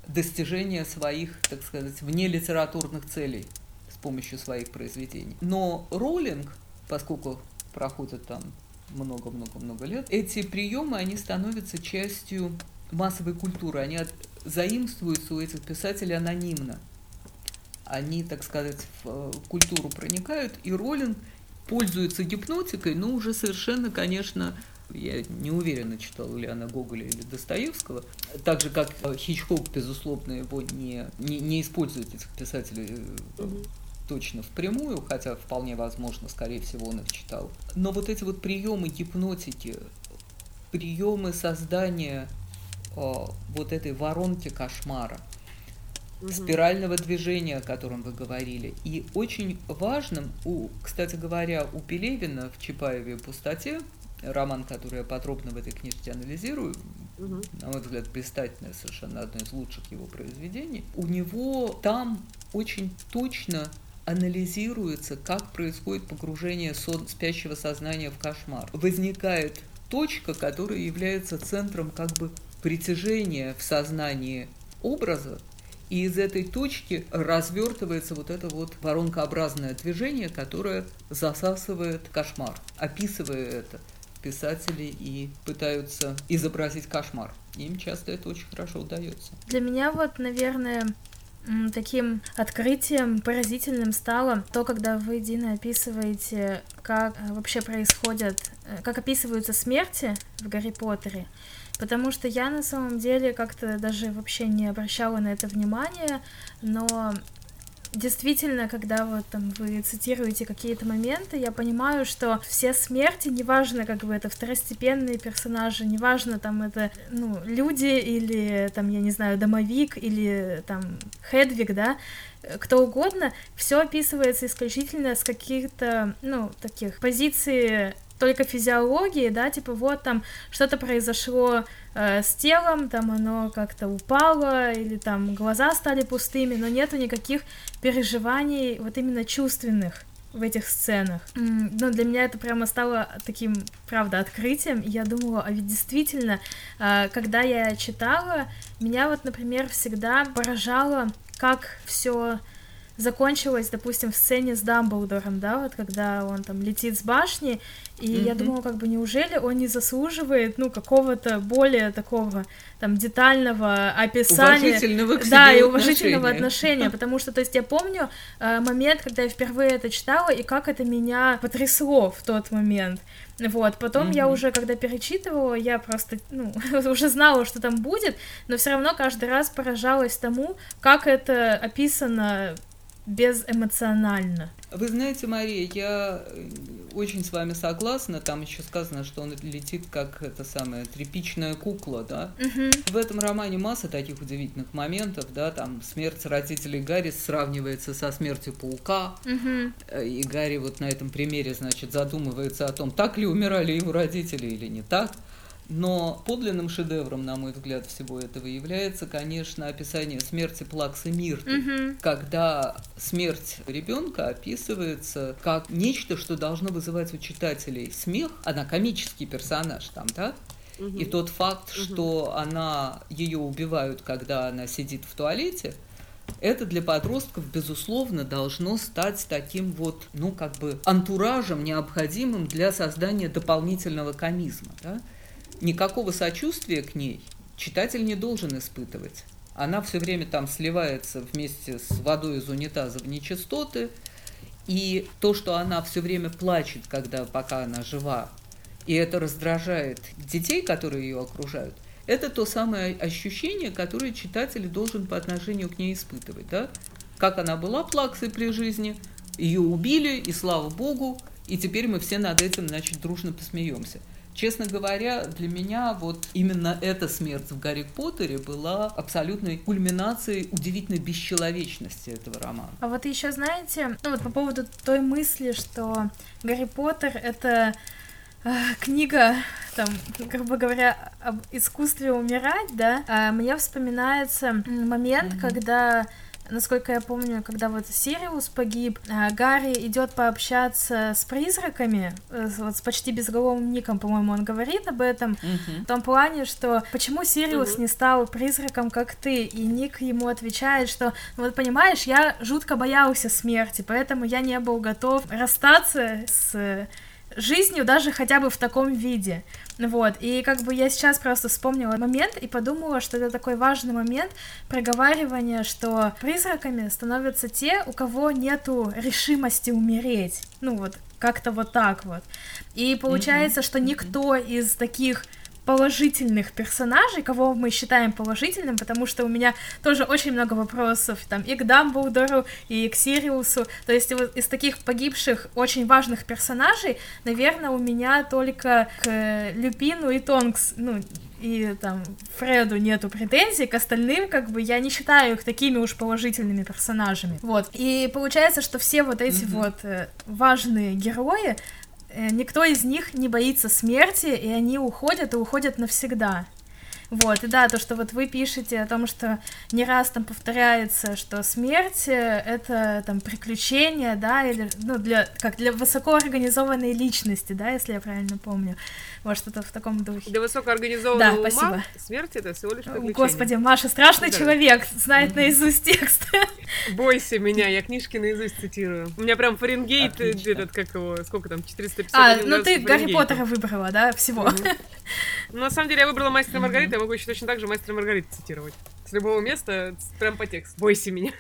достижения своих, так сказать, вне литературных целей с помощью своих произведений. Но роллинг, поскольку проходит там много-много-много лет, эти приемы, они становятся частью массовой культуры, они от, заимствуются у этих писателей анонимно. Они, так сказать, в э, культуру проникают, и Роллинг пользуется гипнотикой, но уже совершенно, конечно, я не уверена, читала ли она Гоголя или Достоевского. Так же, как Хичкок, безусловно, его не, не, не использует этих писателей угу. точно впрямую, хотя вполне возможно, скорее всего, он их читал. Но вот эти вот приемы гипнотики, приемы создания о, вот этой воронки кошмара, угу. спирального движения, о котором вы говорили. И очень важным, у, кстати говоря, у Пелевина в Чапаеве и пустоте роман, который я подробно в этой книжке анализирую, угу. на мой взгляд, блистательное совершенно одно из лучших его произведений, у него там очень точно анализируется, как происходит погружение сон, спящего сознания в кошмар. Возникает точка, которая является центром как бы притяжения в сознании образа, и из этой точки развертывается вот это вот воронкообразное движение, которое засасывает кошмар, описывая это писатели и пытаются изобразить кошмар. Им часто это очень хорошо удается. Для меня вот, наверное, таким открытием поразительным стало то, когда вы, Дина, описываете, как э, вообще происходят, э, как описываются смерти в Гарри Поттере. Потому что я на самом деле как-то даже вообще не обращала на это внимания, но действительно, когда вот там вы цитируете какие-то моменты, я понимаю, что все смерти, неважно, как бы это второстепенные персонажи, неважно, там это, ну, люди или, там, я не знаю, домовик или, там, Хедвиг, да, кто угодно, все описывается исключительно с каких-то, ну, таких позиций только физиологии, да, типа вот там что-то произошло э, с телом, там оно как-то упало, или там глаза стали пустыми, но нету никаких переживаний вот именно чувственных в этих сценах. Mm, ну, для меня это прямо стало таким, правда, открытием. Я думала, а ведь действительно, э, когда я читала, меня вот, например, всегда поражало, как все закончилось, допустим, в сцене с Дамблдором, да, вот когда он там летит с башни, и mm-hmm. я думала, как бы неужели он не заслуживает, ну, какого-то более такого там детального описания, уважительного к да, и уважительного отношения. отношения, потому что, то есть, я помню э, момент, когда я впервые это читала, и как это меня потрясло в тот момент. Вот, потом mm-hmm. я уже, когда перечитывала, я просто, ну, уже знала, что там будет, но все равно каждый раз поражалась тому, как это описано безэмоционально. Вы знаете, Мария, я э, очень с вами согласна. Там еще сказано, что он летит как эта самая тряпичная кукла, да. Угу. В этом романе масса таких удивительных моментов, да. Там смерть родителей Гарри сравнивается со смертью паука, угу. и Гарри вот на этом примере, значит, задумывается о том, так ли умирали его родители или не так. Но подлинным шедевром, на мой взгляд, всего этого является, конечно, описание смерти Плаксы Мирты, угу. когда смерть ребенка описывается как нечто, что должно вызывать у читателей смех. Она комический персонаж там, да? Угу. И тот факт, угу. что она ее убивают, когда она сидит в туалете, это для подростков, безусловно, должно стать таким вот, ну, как бы антуражем, необходимым для создания дополнительного комизма. Да? Никакого сочувствия к ней читатель не должен испытывать. Она все время там сливается вместе с водой из унитаза в нечистоты, и то, что она все время плачет, когда пока она жива, и это раздражает детей, которые ее окружают, это то самое ощущение, которое читатель должен по отношению к ней испытывать. Да? Как она была плаксой при жизни, ее убили, и слава богу, и теперь мы все над этим, значит, дружно посмеемся. Честно говоря, для меня вот именно эта смерть в Гарри Поттере была абсолютной кульминацией удивительной бесчеловечности этого романа. А вот еще знаете, ну вот по поводу той мысли, что Гарри Поттер это э, книга, там, грубо говоря, об искусстве умирать, да, э, мне вспоминается момент, mm-hmm. когда насколько я помню, когда вот Сириус погиб, а, Гарри идет пообщаться с призраками, э, вот с почти безголовым ником, по-моему, он говорит об этом, uh-huh. в том плане, что почему Сириус uh-huh. не стал призраком, как ты, и Ник ему отвечает, что, ну вот понимаешь, я жутко боялся смерти, поэтому я не был готов расстаться с жизнью даже хотя бы в таком виде. Вот, и как бы я сейчас просто вспомнила момент и подумала, что это такой важный момент проговаривания, что призраками становятся те, у кого нету решимости умереть. Ну вот, как-то вот так вот. И получается, mm-hmm. что никто из таких положительных персонажей, кого мы считаем положительным, потому что у меня тоже очень много вопросов там и к Дамблдору, и к Сириусу, то есть вот из таких погибших очень важных персонажей, наверное, у меня только к Люпину и Тонкс, ну, и там Фреду нету претензий, к остальным как бы я не считаю их такими уж положительными персонажами. Вот. И получается, что все вот эти mm-hmm. вот э, важные герои, Э, никто из них не боится смерти, и они уходят и уходят навсегда. Вот, и да, то, что вот вы пишете о том, что не раз там повторяется, что смерть э, — это там приключение, да, или, ну, для, как для высокоорганизованной личности, да, если я правильно помню. Вот что-то в таком духе. Для высокоорганизованного да, ума спасибо. смерть — это всего лишь приключение. Господи, Маша, страшный да. человек, знает наизусть текст. Бойся меня, я книжки наизусть цитирую. У меня прям Фаренгейт, э, этот, как его, сколько там, 450 А, ну ты Гарри Поттера выбрала, да, всего. Ну, на самом деле, я выбрала Мастера Маргарита, я могу еще точно так же Мастера Маргарита цитировать. С любого места, прям по тексту. Бойся меня.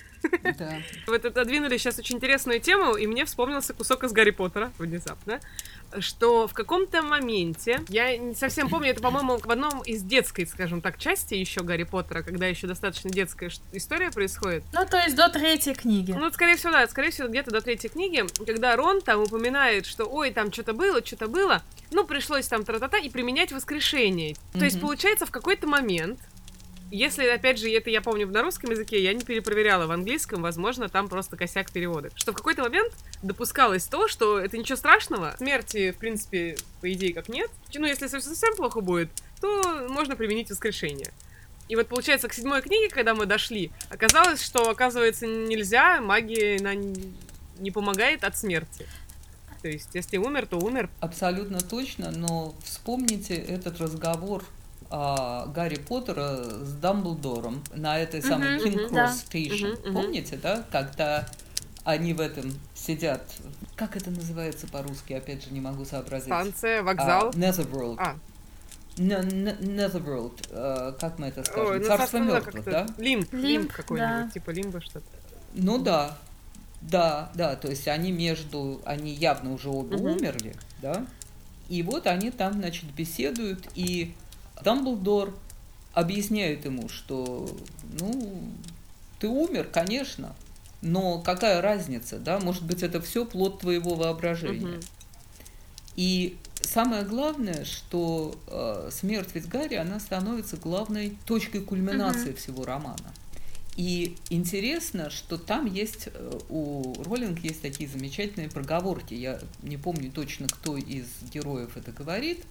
Да. Вот отодвинули сейчас очень интересную тему, и мне вспомнился кусок из Гарри Поттера внезапно, что в каком-то моменте, я не совсем помню, это, по-моему, в одном из детской, скажем так, части еще Гарри Поттера, когда еще достаточно детская история происходит. Ну, то есть до третьей книги. Ну, скорее всего, да, скорее всего, где-то до третьей книги, когда Рон там упоминает, что ой, там что-то было, что-то было, ну, пришлось там тра-та-та и применять воскрешение. То есть, получается, в какой-то момент если, опять же, это я помню на русском языке, я не перепроверяла в английском, возможно, там просто косяк перевода. Что в какой-то момент допускалось то, что это ничего страшного, смерти, в принципе, по идее, как нет. Ну, если совсем плохо будет, то можно применить воскрешение. И вот, получается, к седьмой книге, когда мы дошли, оказалось, что, оказывается, нельзя, магия она не помогает от смерти. То есть, если умер, то умер. Абсолютно точно, но вспомните этот разговор а, Гарри Поттера с Дамблдором на этой самой Мгм, King мгм, да. Cross Station. Мгм. Помните, да? Когда они в этом сидят. Как это называется по-русски? Опять же, не могу сообразить. Станция, вокзал. А, Netherworld. А, Netherworld. э, как мы это скажем? ой, ну, Царство мертвых, да? Лимб, лимб, какой-нибудь, да. типа лимба что-то. Ну да, да, да, то есть они между, они явно уже оба Мгм. умерли, да, и вот они там, значит, беседуют, и Дамблдор объясняет ему, что, ну, ты умер, конечно, но какая разница, да, может быть, это все плод твоего воображения. Мгм. И самое главное, что э, смерть ведь Гарри, она становится главной точкой кульминации всего романа. И интересно, что там есть, э, у Роллинг есть такие замечательные проговорки. Я не помню точно, кто из героев это говорит,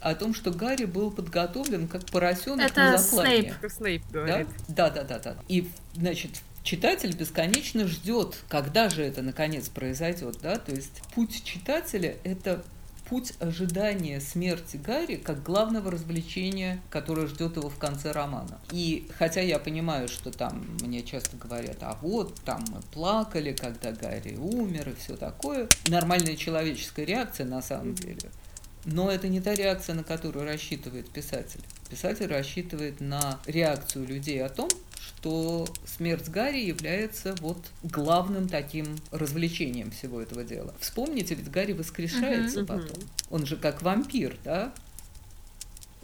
о том, что Гарри был подготовлен как поросенок Это на заклание. Снейп. Снейп Да? говорит. да, да, да, да. И, значит, читатель бесконечно ждет, когда же это наконец произойдет, да? То есть путь читателя – это путь ожидания смерти Гарри как главного развлечения, которое ждет его в конце романа. И хотя я понимаю, что там мне часто говорят, а вот там мы плакали, когда Гарри умер и все такое, нормальная человеческая реакция на самом деле. Но это не та реакция, на которую рассчитывает писатель. Писатель рассчитывает на реакцию людей о том, что смерть Гарри является вот главным таким развлечением всего этого дела. Вспомните, ведь Гарри воскрешается Мгм. потом. Он же как вампир, да?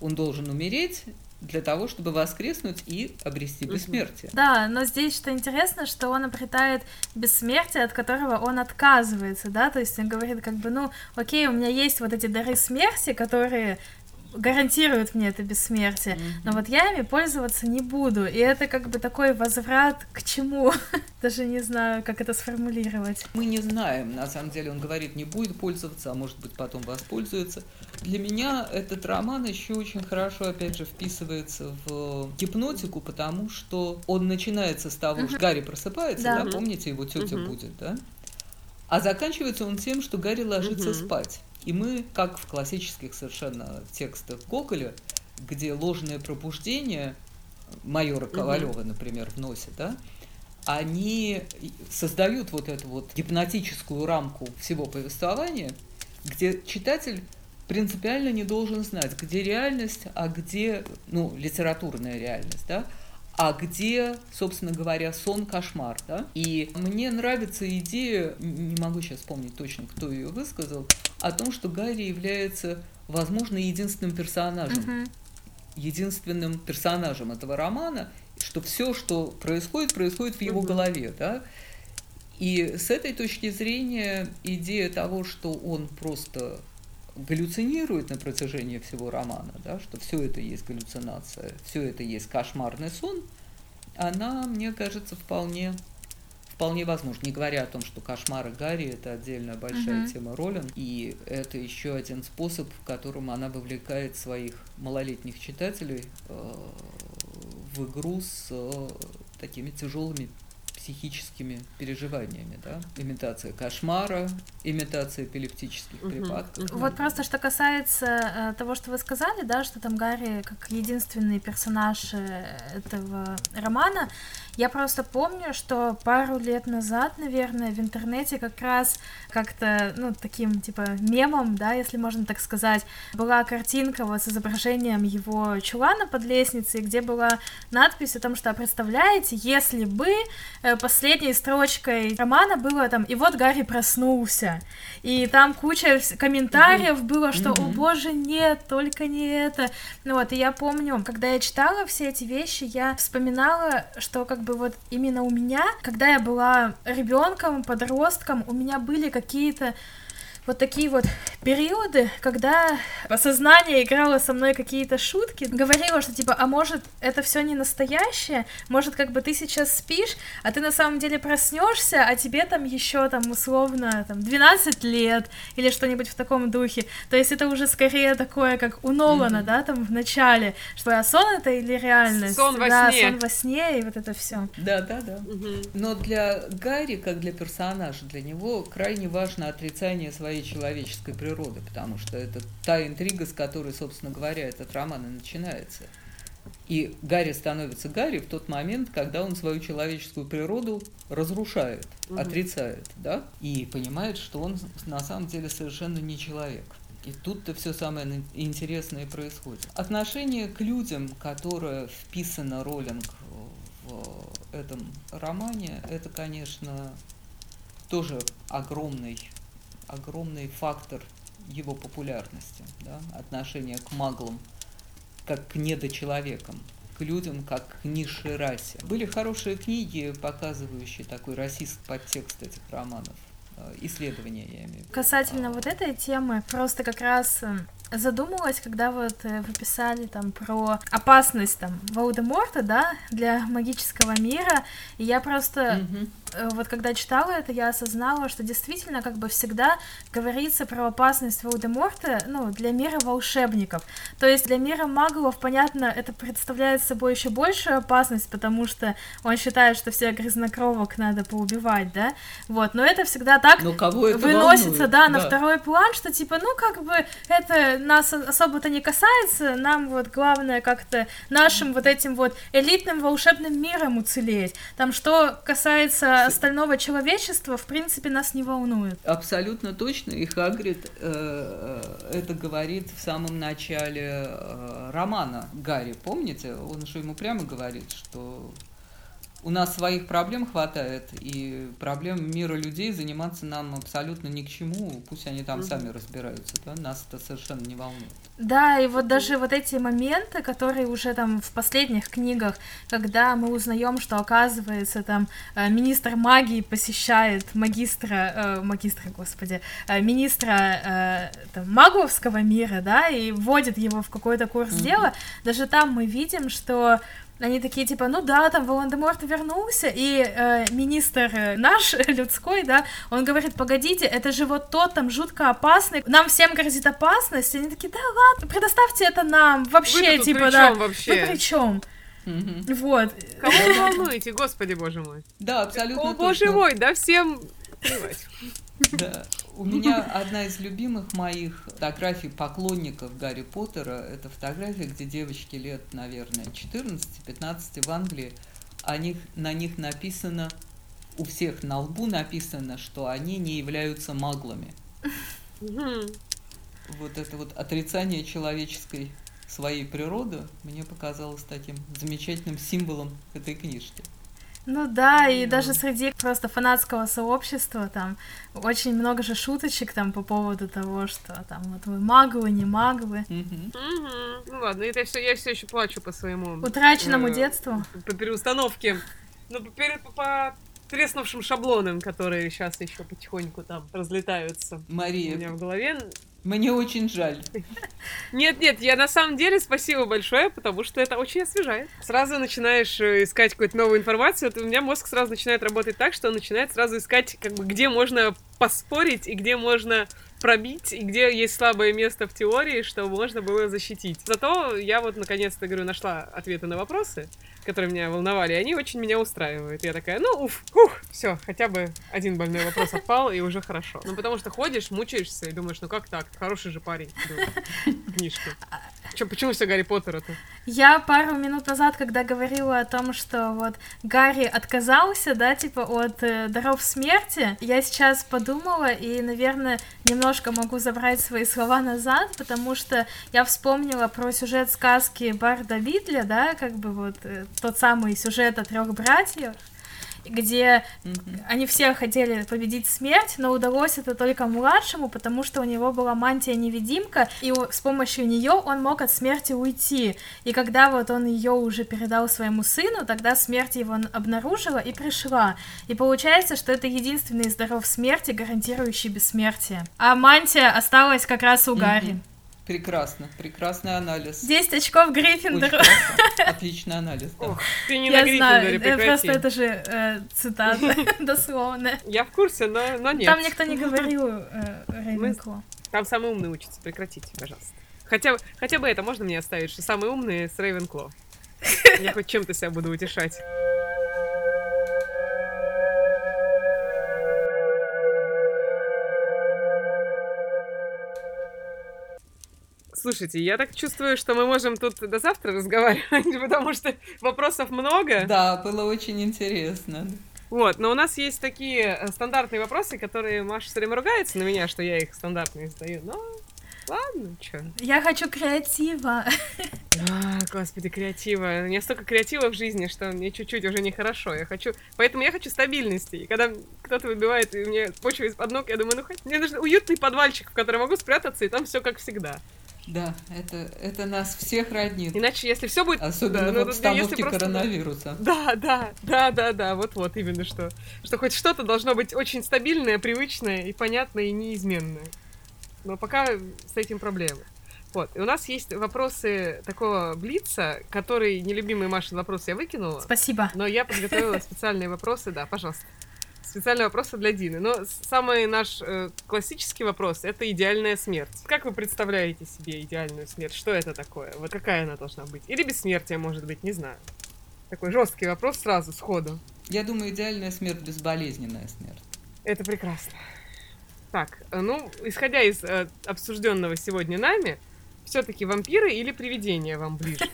Он должен умереть для того, чтобы воскреснуть и обрести бессмертие. Да, но здесь что интересно, что он обретает бессмертие, от которого он отказывается, да, то есть он говорит как бы, ну, окей, у меня есть вот эти дары смерти, которые гарантируют мне это бессмертие, но вот я ими пользоваться не буду, и это как бы такой возврат к чему, даже не знаю, как это сформулировать. Мы не знаем, на самом деле он говорит, не будет пользоваться, а может быть потом воспользуется. Для меня этот роман еще очень хорошо, опять же, вписывается в гипнотику, потому что он начинается с того, что Гарри просыпается, Да. да, Мгм. помните, его тетя Мгм. будет, да? А заканчивается он тем, что Гарри ложится Мгм. спать. И мы, как в классических совершенно текстах Гоголя, где ложное пробуждение майора Ковалева, например, вносит, да, они создают вот эту вот гипнотическую рамку всего повествования, где читатель принципиально не должен знать, где реальность, а где, ну, литературная реальность, да, а где, собственно говоря, сон, кошмар, да? И мне нравится идея, не могу сейчас вспомнить точно, кто ее высказал, о том, что Гарри является, возможно, единственным персонажем, Мгм. единственным персонажем этого романа, что все, что происходит, происходит в его Мгм. голове, да. И с этой точки зрения идея того, что он просто галлюцинирует на протяжении всего романа, да, что все это есть галлюцинация, все это есть кошмарный сон, она, мне кажется, вполне вполне возможно. Не говоря о том, что кошмары Гарри это отдельная большая Мгм. тема Роллинг, и это еще один способ, которым она вовлекает своих малолетних читателей э, в игру с э, такими тяжелыми психическими переживаниями, да? Имитация кошмара, имитация эпилептических Мгм, припадков. мгм. Вот просто что касается э, того, что вы сказали, да, что там Гарри как единственный персонаж э, этого романа, Я просто помню, что пару лет назад, наверное, в интернете как раз как-то, ну, таким, типа, мемом, да, если можно так сказать, была картинка вот с изображением его чулана под лестницей, где была надпись о том, что, представляете, если бы э, последней строчкой романа было там «И вот Гарри проснулся», и там куча комментариев mm-hmm. было, что. «О боже, нет, только не это». Ну вот, и я помню, когда я читала все эти вещи, я вспоминала, что как бы вот именно у меня, когда я была ребенком, подростком, у меня были какие-то вот такие вот периоды, когда сознание играло со мной какие-то шутки, говорила, что типа, а может это все не настоящее, может как бы ты сейчас спишь, а ты на самом деле проснешься, а тебе там еще там условно там 12 лет или что-нибудь в таком духе. То есть это уже скорее такое, как у Нолана, mm-hmm. да, там в начале, что а сон это или реальность? Сон во да, сне. сон во сне и вот это все. Да, да, да. Mm-hmm. Но для Гарри, как для персонажа, для него крайне важно отрицание своей своей человеческой природы, потому что это та интрига, с которой, собственно говоря, этот роман и начинается. И Гарри становится Гарри в тот момент, когда он свою человеческую природу разрушает, угу. отрицает, да, и понимает, что он на самом деле совершенно не человек. И тут-то все самое интересное происходит. Отношение к людям, которое вписано Роллинг в этом романе, это, конечно, тоже огромный огромный фактор его популярности, да, отношение к маглам, как к недочеловекам, к людям, как к низшей расе. Были хорошие книги, показывающие такой расист подтекст этих романов. Э, исследования, я имею в виду. Касательно вот этой темы, просто как раз эм, задумалась, когда вот э, вы писали там про опасность там Волдеморта, да, для магического мира, и я просто mm-hmm. Вот когда читала это, я осознала, что действительно как бы всегда говорится про опасность Волдеморта, ну, для мира волшебников. То есть для мира маглов, понятно, это представляет собой еще большую опасность, потому что он считает, что всех грязнокровок надо поубивать, да, вот, но это всегда так но кого это выносится, волнует? да, на да. второй план, что типа, ну, как бы это нас особо-то не касается, нам вот главное как-то нашим вот этим вот элитным волшебным миром уцелеть. Там что касается остального человечества, в принципе, нас не волнует. Абсолютно точно, и Хагрид э, э, это говорит в самом начале э, романа Гарри, помните? Он же ему прямо говорит, что у нас своих проблем хватает, и проблем мира людей заниматься нам абсолютно ни к чему, пусть они там mm-hmm. сами разбираются, да, нас это совершенно не волнует. Да, и вот даже вот эти моменты, которые уже там в последних книгах, когда мы узнаем, что оказывается там э, министр магии посещает магистра, э, магистра, господи, э, министра там, маговского мира, да, и вводит его в какой-то курс mm-hmm. дела, даже там мы видим, что они такие, типа, ну да, там Волан-де-Морт вернулся, и э, министр э, наш, людской, да, он говорит, погодите, это же вот тот там жутко опасный, нам всем грозит опасность, и они такие, да ладно, предоставьте это нам, вообще, типа, да, вообще? вы при чем? Угу. Вот. Кого вы волнуете, господи боже мой? Да, абсолютно О, боже мой, да всем плевать. Да. У меня одна из любимых моих фотографий поклонников Гарри Поттера – это фотография, где девочки лет, наверное, 14-15 в Англии, о них, на них написано, у всех на лбу написано, что они не являются маглами. Вот это вот отрицание человеческой своей природы мне показалось таким замечательным символом этой книжки. Ну да, и даже среди просто фанатского сообщества там очень много же шуточек там по поводу того, что там вот вы маглы, не маглы. Ну ладно, это все, я все еще плачу по своему утраченному э, детству. По переустановке. Ну, по, по треснувшим шаблонам, которые сейчас еще потихоньку там разлетаются Мария, у меня в голове. Мне очень жаль. Нет, нет, я на самом деле спасибо большое, потому что это очень освежает. Сразу начинаешь э, искать какую-то новую информацию, вот у меня мозг сразу начинает работать так, что он начинает сразу искать, как бы, где можно поспорить и где можно пробить, и где есть слабое место в теории, что можно было защитить. Зато я вот наконец-то, говорю, нашла ответы на вопросы, которые меня волновали, они очень меня устраивают. Я такая, ну, уф, ух, все, хотя бы один больной вопрос отпал, и уже хорошо. Ну, потому что ходишь, мучаешься и думаешь, ну как так, хороший же парень, книжки. Чё, почему все Гарри Поттера-то? Я пару минут назад, когда говорила о том, что вот Гарри отказался, да, типа от э, даров смерти, я сейчас подумала и, наверное, немножко могу забрать свои слова назад, потому что я вспомнила про сюжет сказки Барда Бидля, да, как бы вот э, тот самый сюжет о трех братьях, где они все хотели победить смерть, но удалось это только младшему, потому что у него была мантия-невидимка, и с помощью нее он мог от смерти уйти. И когда вот он ее уже передал своему сыну, тогда смерть его обнаружила и пришла. И получается, что это единственный из даров смерти, гарантирующий бессмертие. А мантия осталась как раз у Гарри. Прекрасно, прекрасный анализ. 10 очков Гриффиндору. Отличный анализ, да. Ты не Я на знаю, Гриффиндоре, э, просто прекрати. это же э, цитата дословная. Я в курсе, но, но нет. Там никто не говорил э, Рейвенкло. Там самый умный учится, прекратите, пожалуйста. Хотя, хотя бы это можно мне оставить, что самый умный с Рейвенкло. Я хоть чем-то себя буду утешать. Слушайте, я так чувствую, что мы можем тут до завтра разговаривать, потому что вопросов много. Да, было очень интересно. Вот, но у нас есть такие э, стандартные вопросы, которые Маша все время ругается на меня, что я их стандартные задаю. Но ладно, чё. Я хочу креатива. А, господи, креатива. У меня столько креатива в жизни, что мне чуть-чуть уже нехорошо. Я хочу... Поэтому я хочу стабильности. И когда кто-то выбивает и мне почву из-под ног, я думаю, ну хоть мне нужен уютный подвальчик, в который могу спрятаться, и там все как всегда. Да, это, это нас всех роднит. Иначе, если все будет... Особенно да, ну, в если обстановке просто- коронавируса. Да, да, да, да, да, вот-вот, именно что. Что хоть что-то должно быть очень стабильное, привычное и понятное, и неизменное. Но пока с этим проблемы. Вот, и у нас есть вопросы такого блица, который нелюбимый Машин вопрос я выкинула, Спасибо. но я подготовила специальные вопросы, да, пожалуйста. Специальные вопросы для Дины. Но самый наш э, классический вопрос — это идеальная смерть. Как вы представляете себе идеальную смерть? Что это такое? Вот какая она должна быть? Или бессмертие, может быть, не знаю. Такой жесткий вопрос сразу, сходу. Я думаю, идеальная смерть — безболезненная смерть. Это прекрасно. Так, э, ну, исходя из э, обсужденного сегодня нами, все-таки вампиры или привидения вам ближе?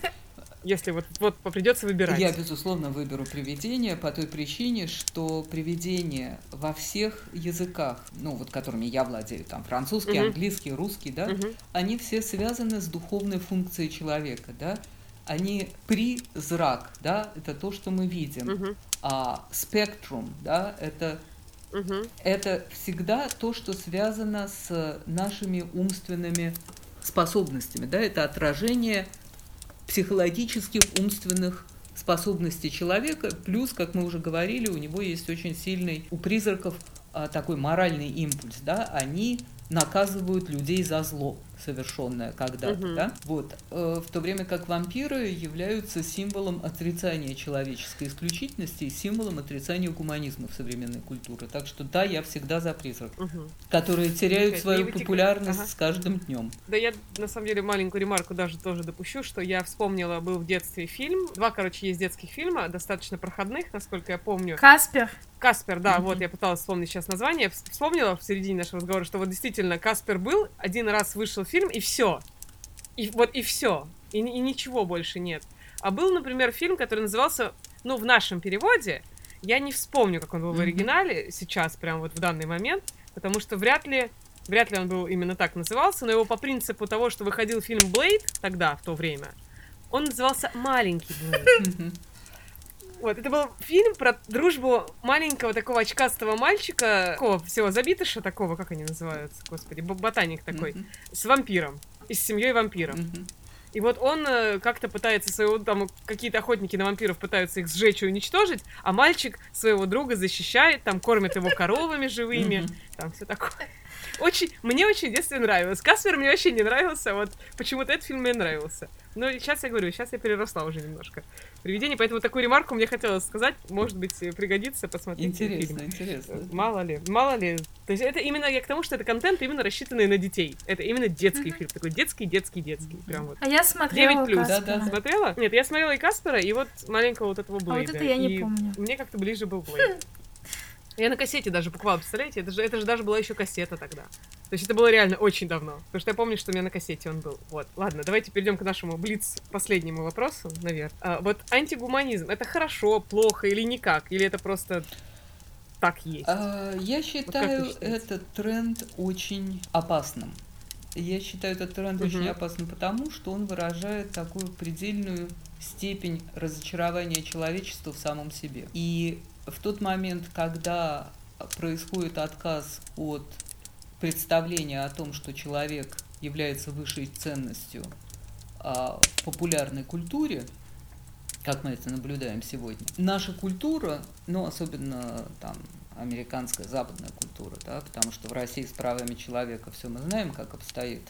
Если вот, вот придется выбирать. Я, безусловно, выберу привидение по той причине, что привидение во всех языках, ну, вот которыми я владею, там, французский, Мгм. английский, русский, да, Мгм. они все связаны с духовной функцией человека, да. Они призрак, да, это то, что мы видим. Мгм. А спектрум, да, это Мгм. это всегда то, что связано с нашими умственными способностями, да, это отражение психологических умственных способностей человека, плюс, как мы уже говорили, у него есть очень сильный, у призраков а, такой моральный импульс, да, они наказывают людей за зло совершенное когда-то, Мгм. да, вот, Э, в то время как вампиры являются символом отрицания человеческой исключительности и символом отрицания гуманизма в современной культуре, так что да, я всегда за призраков, Мгм. которые теряют Окей, свою популярность ага. с каждым днем. Да я, на самом деле, маленькую ремарку даже тоже допущу, что я вспомнила, был в детстве фильм. Два, короче, есть детских фильма, достаточно проходных, насколько я помню. Каспер. Каспер, да, Мгм. вот я пыталась вспомнить сейчас название. Вс- Вспомнила в середине нашего разговора, что вот действительно Каспер был, один раз вышел фильм, и все. И вот и все. И, и ничего больше нет. А был, например, фильм, который назывался, ну, в нашем переводе, я не вспомню, как он был в оригинале сейчас, прям вот в данный момент, потому что вряд ли, вряд ли он был именно так назывался, но его по принципу того, что выходил фильм Блейд тогда, в то время, он назывался «Маленький Блейд». Вот, это был фильм про дружбу маленького такого очкастого мальчика, такого всего забитыша такого, как они называются, господи, бо- ботаник такой, Мгм. с вампиром, и с семьей вампиров. Мгм. И вот он э, как-то пытается своего, там, какие-то охотники на вампиров пытаются их сжечь и уничтожить, а мальчик своего друга защищает, там, кормит его коровами живыми, там, все такое. Очень, мне очень в детстве нравилось. Каспер мне вообще не нравился, вот почему-то этот фильм мне нравился. Но сейчас я говорю, сейчас я переросла уже немножко привидение, поэтому такую ремарку мне хотелось сказать, может быть, э, пригодится посмотреть Интересно, фильм. интересно. Мало ли, мало ли. То есть это именно я к тому, что это контент именно рассчитанный на детей. Это именно детский фильм, такой детский, детский, детский, прям вот. А я смотрела 9 плюс. Каспера. Да-да. Смотрела? Нет, я смотрела и Каспера, и вот маленького вот этого Блейда. это я не И помню. Мне как-то ближе был Блейд. Я на кассете даже покупала, представляете? Это же, это же даже была еще кассета тогда. То есть это было реально очень давно. Потому что я помню, что у меня на кассете он был. Вот. Ладно, давайте перейдем к нашему блиц последнему вопросу, наверное. А, вот антигуманизм это хорошо, плохо или никак? Или это просто так есть? А, Я считаю считаете? этот тренд очень опасным. Я считаю этот тренд очень Мгм. опасным потому, что он выражает такую предельную степень разочарования человечества в самом себе. И в тот момент, когда происходит отказ от представления о том, что человек является высшей ценностью а, в популярной культуре, как мы это наблюдаем сегодня. Наша культура, ну, особенно там американская западная культура, да, потому что в России с правами человека все мы знаем, как обстоит,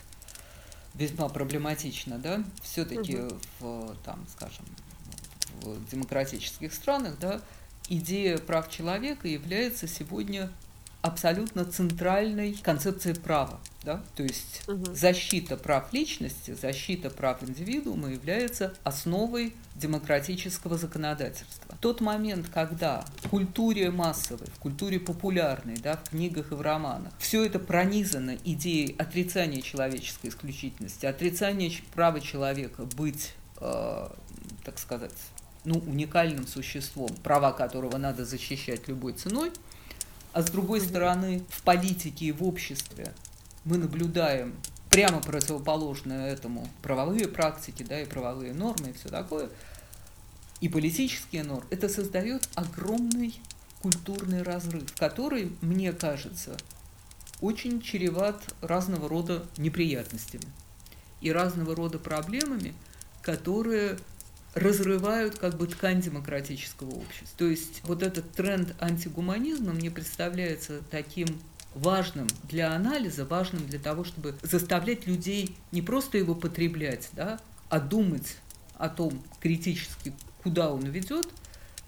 весьма проблематично, да, все-таки Мгм. в, там, скажем, в демократических странах, да, идея прав человека является сегодня абсолютно центральной концепцией права, да, то есть Мгм. защита прав личности, защита прав индивидуума является основой демократического законодательства. Тот момент, когда в культуре массовой, в культуре популярной, да, в книгах и в романах, все это пронизано идеей отрицания человеческой исключительности, отрицания права человека быть, э, так сказать, ну, уникальным существом, права которого надо защищать любой ценой, а с другой стороны, в политике и в обществе мы наблюдаем прямо противоположное этому правовые практики, да, и правовые нормы, и все такое, и политические нормы, это создает огромный культурный разрыв, который, мне кажется, очень чреват разного рода неприятностями и разного рода проблемами, которые разрывают как бы ткань демократического общества. То есть вот этот тренд антигуманизма мне представляется таким важным для анализа, важным для того, чтобы заставлять людей не просто его потреблять, да, а думать о том критически, куда он ведет,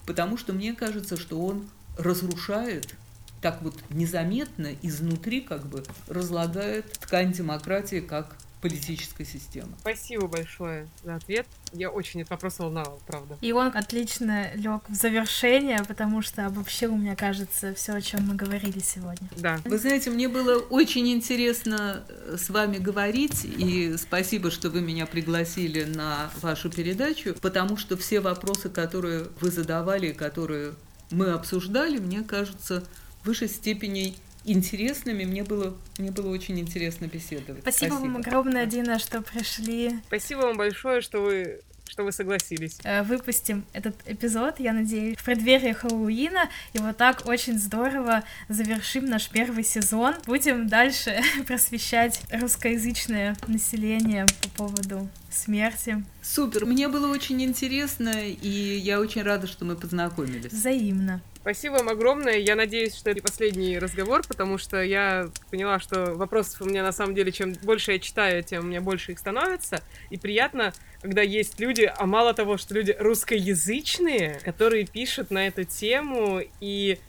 потому что мне кажется, что он разрушает так вот незаметно изнутри как бы разлагает ткань демократии как политической системы. Спасибо большое за ответ. Я очень этот вопрос волновал, правда. И он отлично лег в завершение, потому что обобщил, мне кажется, все, о чем мы говорили сегодня. Да. Вы знаете, мне было очень интересно э, с вами говорить, и спасибо, что вы меня пригласили на вашу передачу, потому что все вопросы, которые вы задавали, и которые мы обсуждали, мне кажутся в высшей степени интересными. Мне было, мне было очень интересно беседовать. Спасибо, вам огромное, Дина, что пришли. Спасибо вам большое, что вы что вы согласились. Э, Выпустим этот эпизод, я надеюсь, в преддверии Хэллоуина, и вот так очень здорово завершим наш первый сезон. Будем дальше просвещать русскоязычное население по поводу смерти. Супер, мне было очень интересно, и я очень рада, что мы познакомились. Взаимно. Спасибо вам огромное. Я надеюсь, что это не последний разговор, потому что я поняла, что вопросов у меня на самом деле, чем больше я читаю, тем у меня больше их становится. И приятно, когда есть люди, а мало того, что люди русскоязычные, которые пишут на эту тему и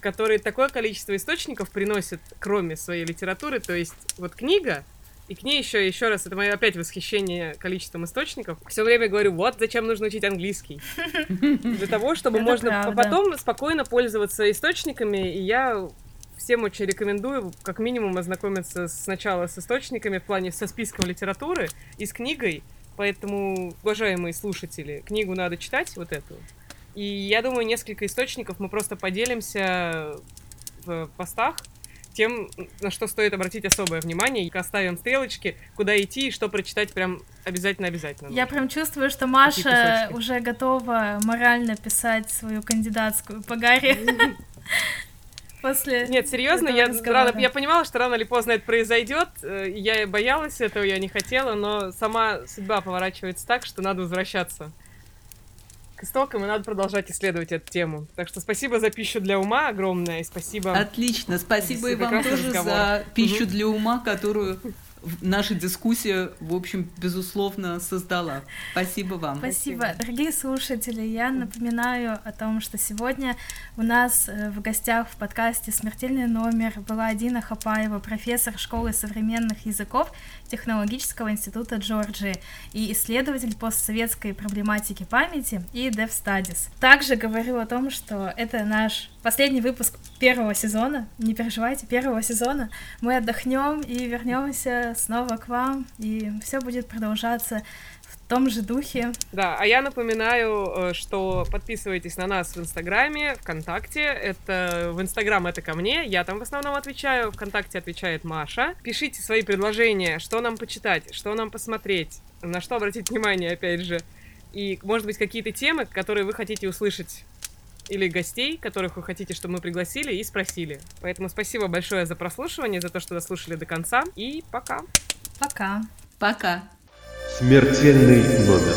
которые такое количество источников приносят, кроме своей литературы. То есть вот книга, и к ней еще, еще раз, это мое опять восхищение количеством источников. Все время говорю, вот зачем нужно учить английский. Для того, чтобы можно потом спокойно пользоваться источниками. И я всем очень рекомендую, как минимум, ознакомиться сначала с источниками в плане со списком литературы и с книгой. Поэтому, уважаемые слушатели, книгу надо читать, вот эту. И я думаю, несколько источников мы просто поделимся в постах тем, на что стоит обратить особое внимание, оставим стрелочки, куда идти и что прочитать прям обязательно-обязательно. Я прям чувствую, что Маша уже готова морально писать свою кандидатскую по Гарри. После Нет, серьезно, я, рано, я понимала, что рано или поздно это произойдет. э, Я боялась этого, я не хотела, но сама судьба поворачивается так, что надо возвращаться к истокам, и надо продолжать исследовать эту тему. Так что спасибо за пищу для ума огромное, и спасибо. Отлично, спасибо и вам тоже разговор. за пищу Мгм. для ума, которую наша дискуссия, в общем, безусловно, создала. Спасибо вам. Спасибо. Дорогие слушатели, я напоминаю о том, что сегодня у нас э, в гостях в подкасте «Смертельный номер» была Дина Хапаева, профессор школы современных языков Технологического института Джорджии и исследователь постсоветской проблематики памяти и Dev Studies. Также говорю о том, что это наш последний выпуск первого сезона. Не переживайте, первого сезона. Мы отдохнем и вернемся снова к вам, и все будет продолжаться в том же духе. Да, а я напоминаю, э, что подписывайтесь на нас в Инстаграме, ВКонтакте. Это в Инстаграм это ко мне, я там в основном отвечаю, ВКонтакте отвечает Маша. Пишите свои предложения, что нам почитать, что нам посмотреть, на что обратить внимание, опять же. И, может быть, какие-то темы, которые вы хотите услышать или гостей, которых вы хотите, чтобы мы пригласили и спросили. Поэтому спасибо большое за прослушивание, за то, что дослушали до конца. И пока. Пока. Пока. Смертельный номер.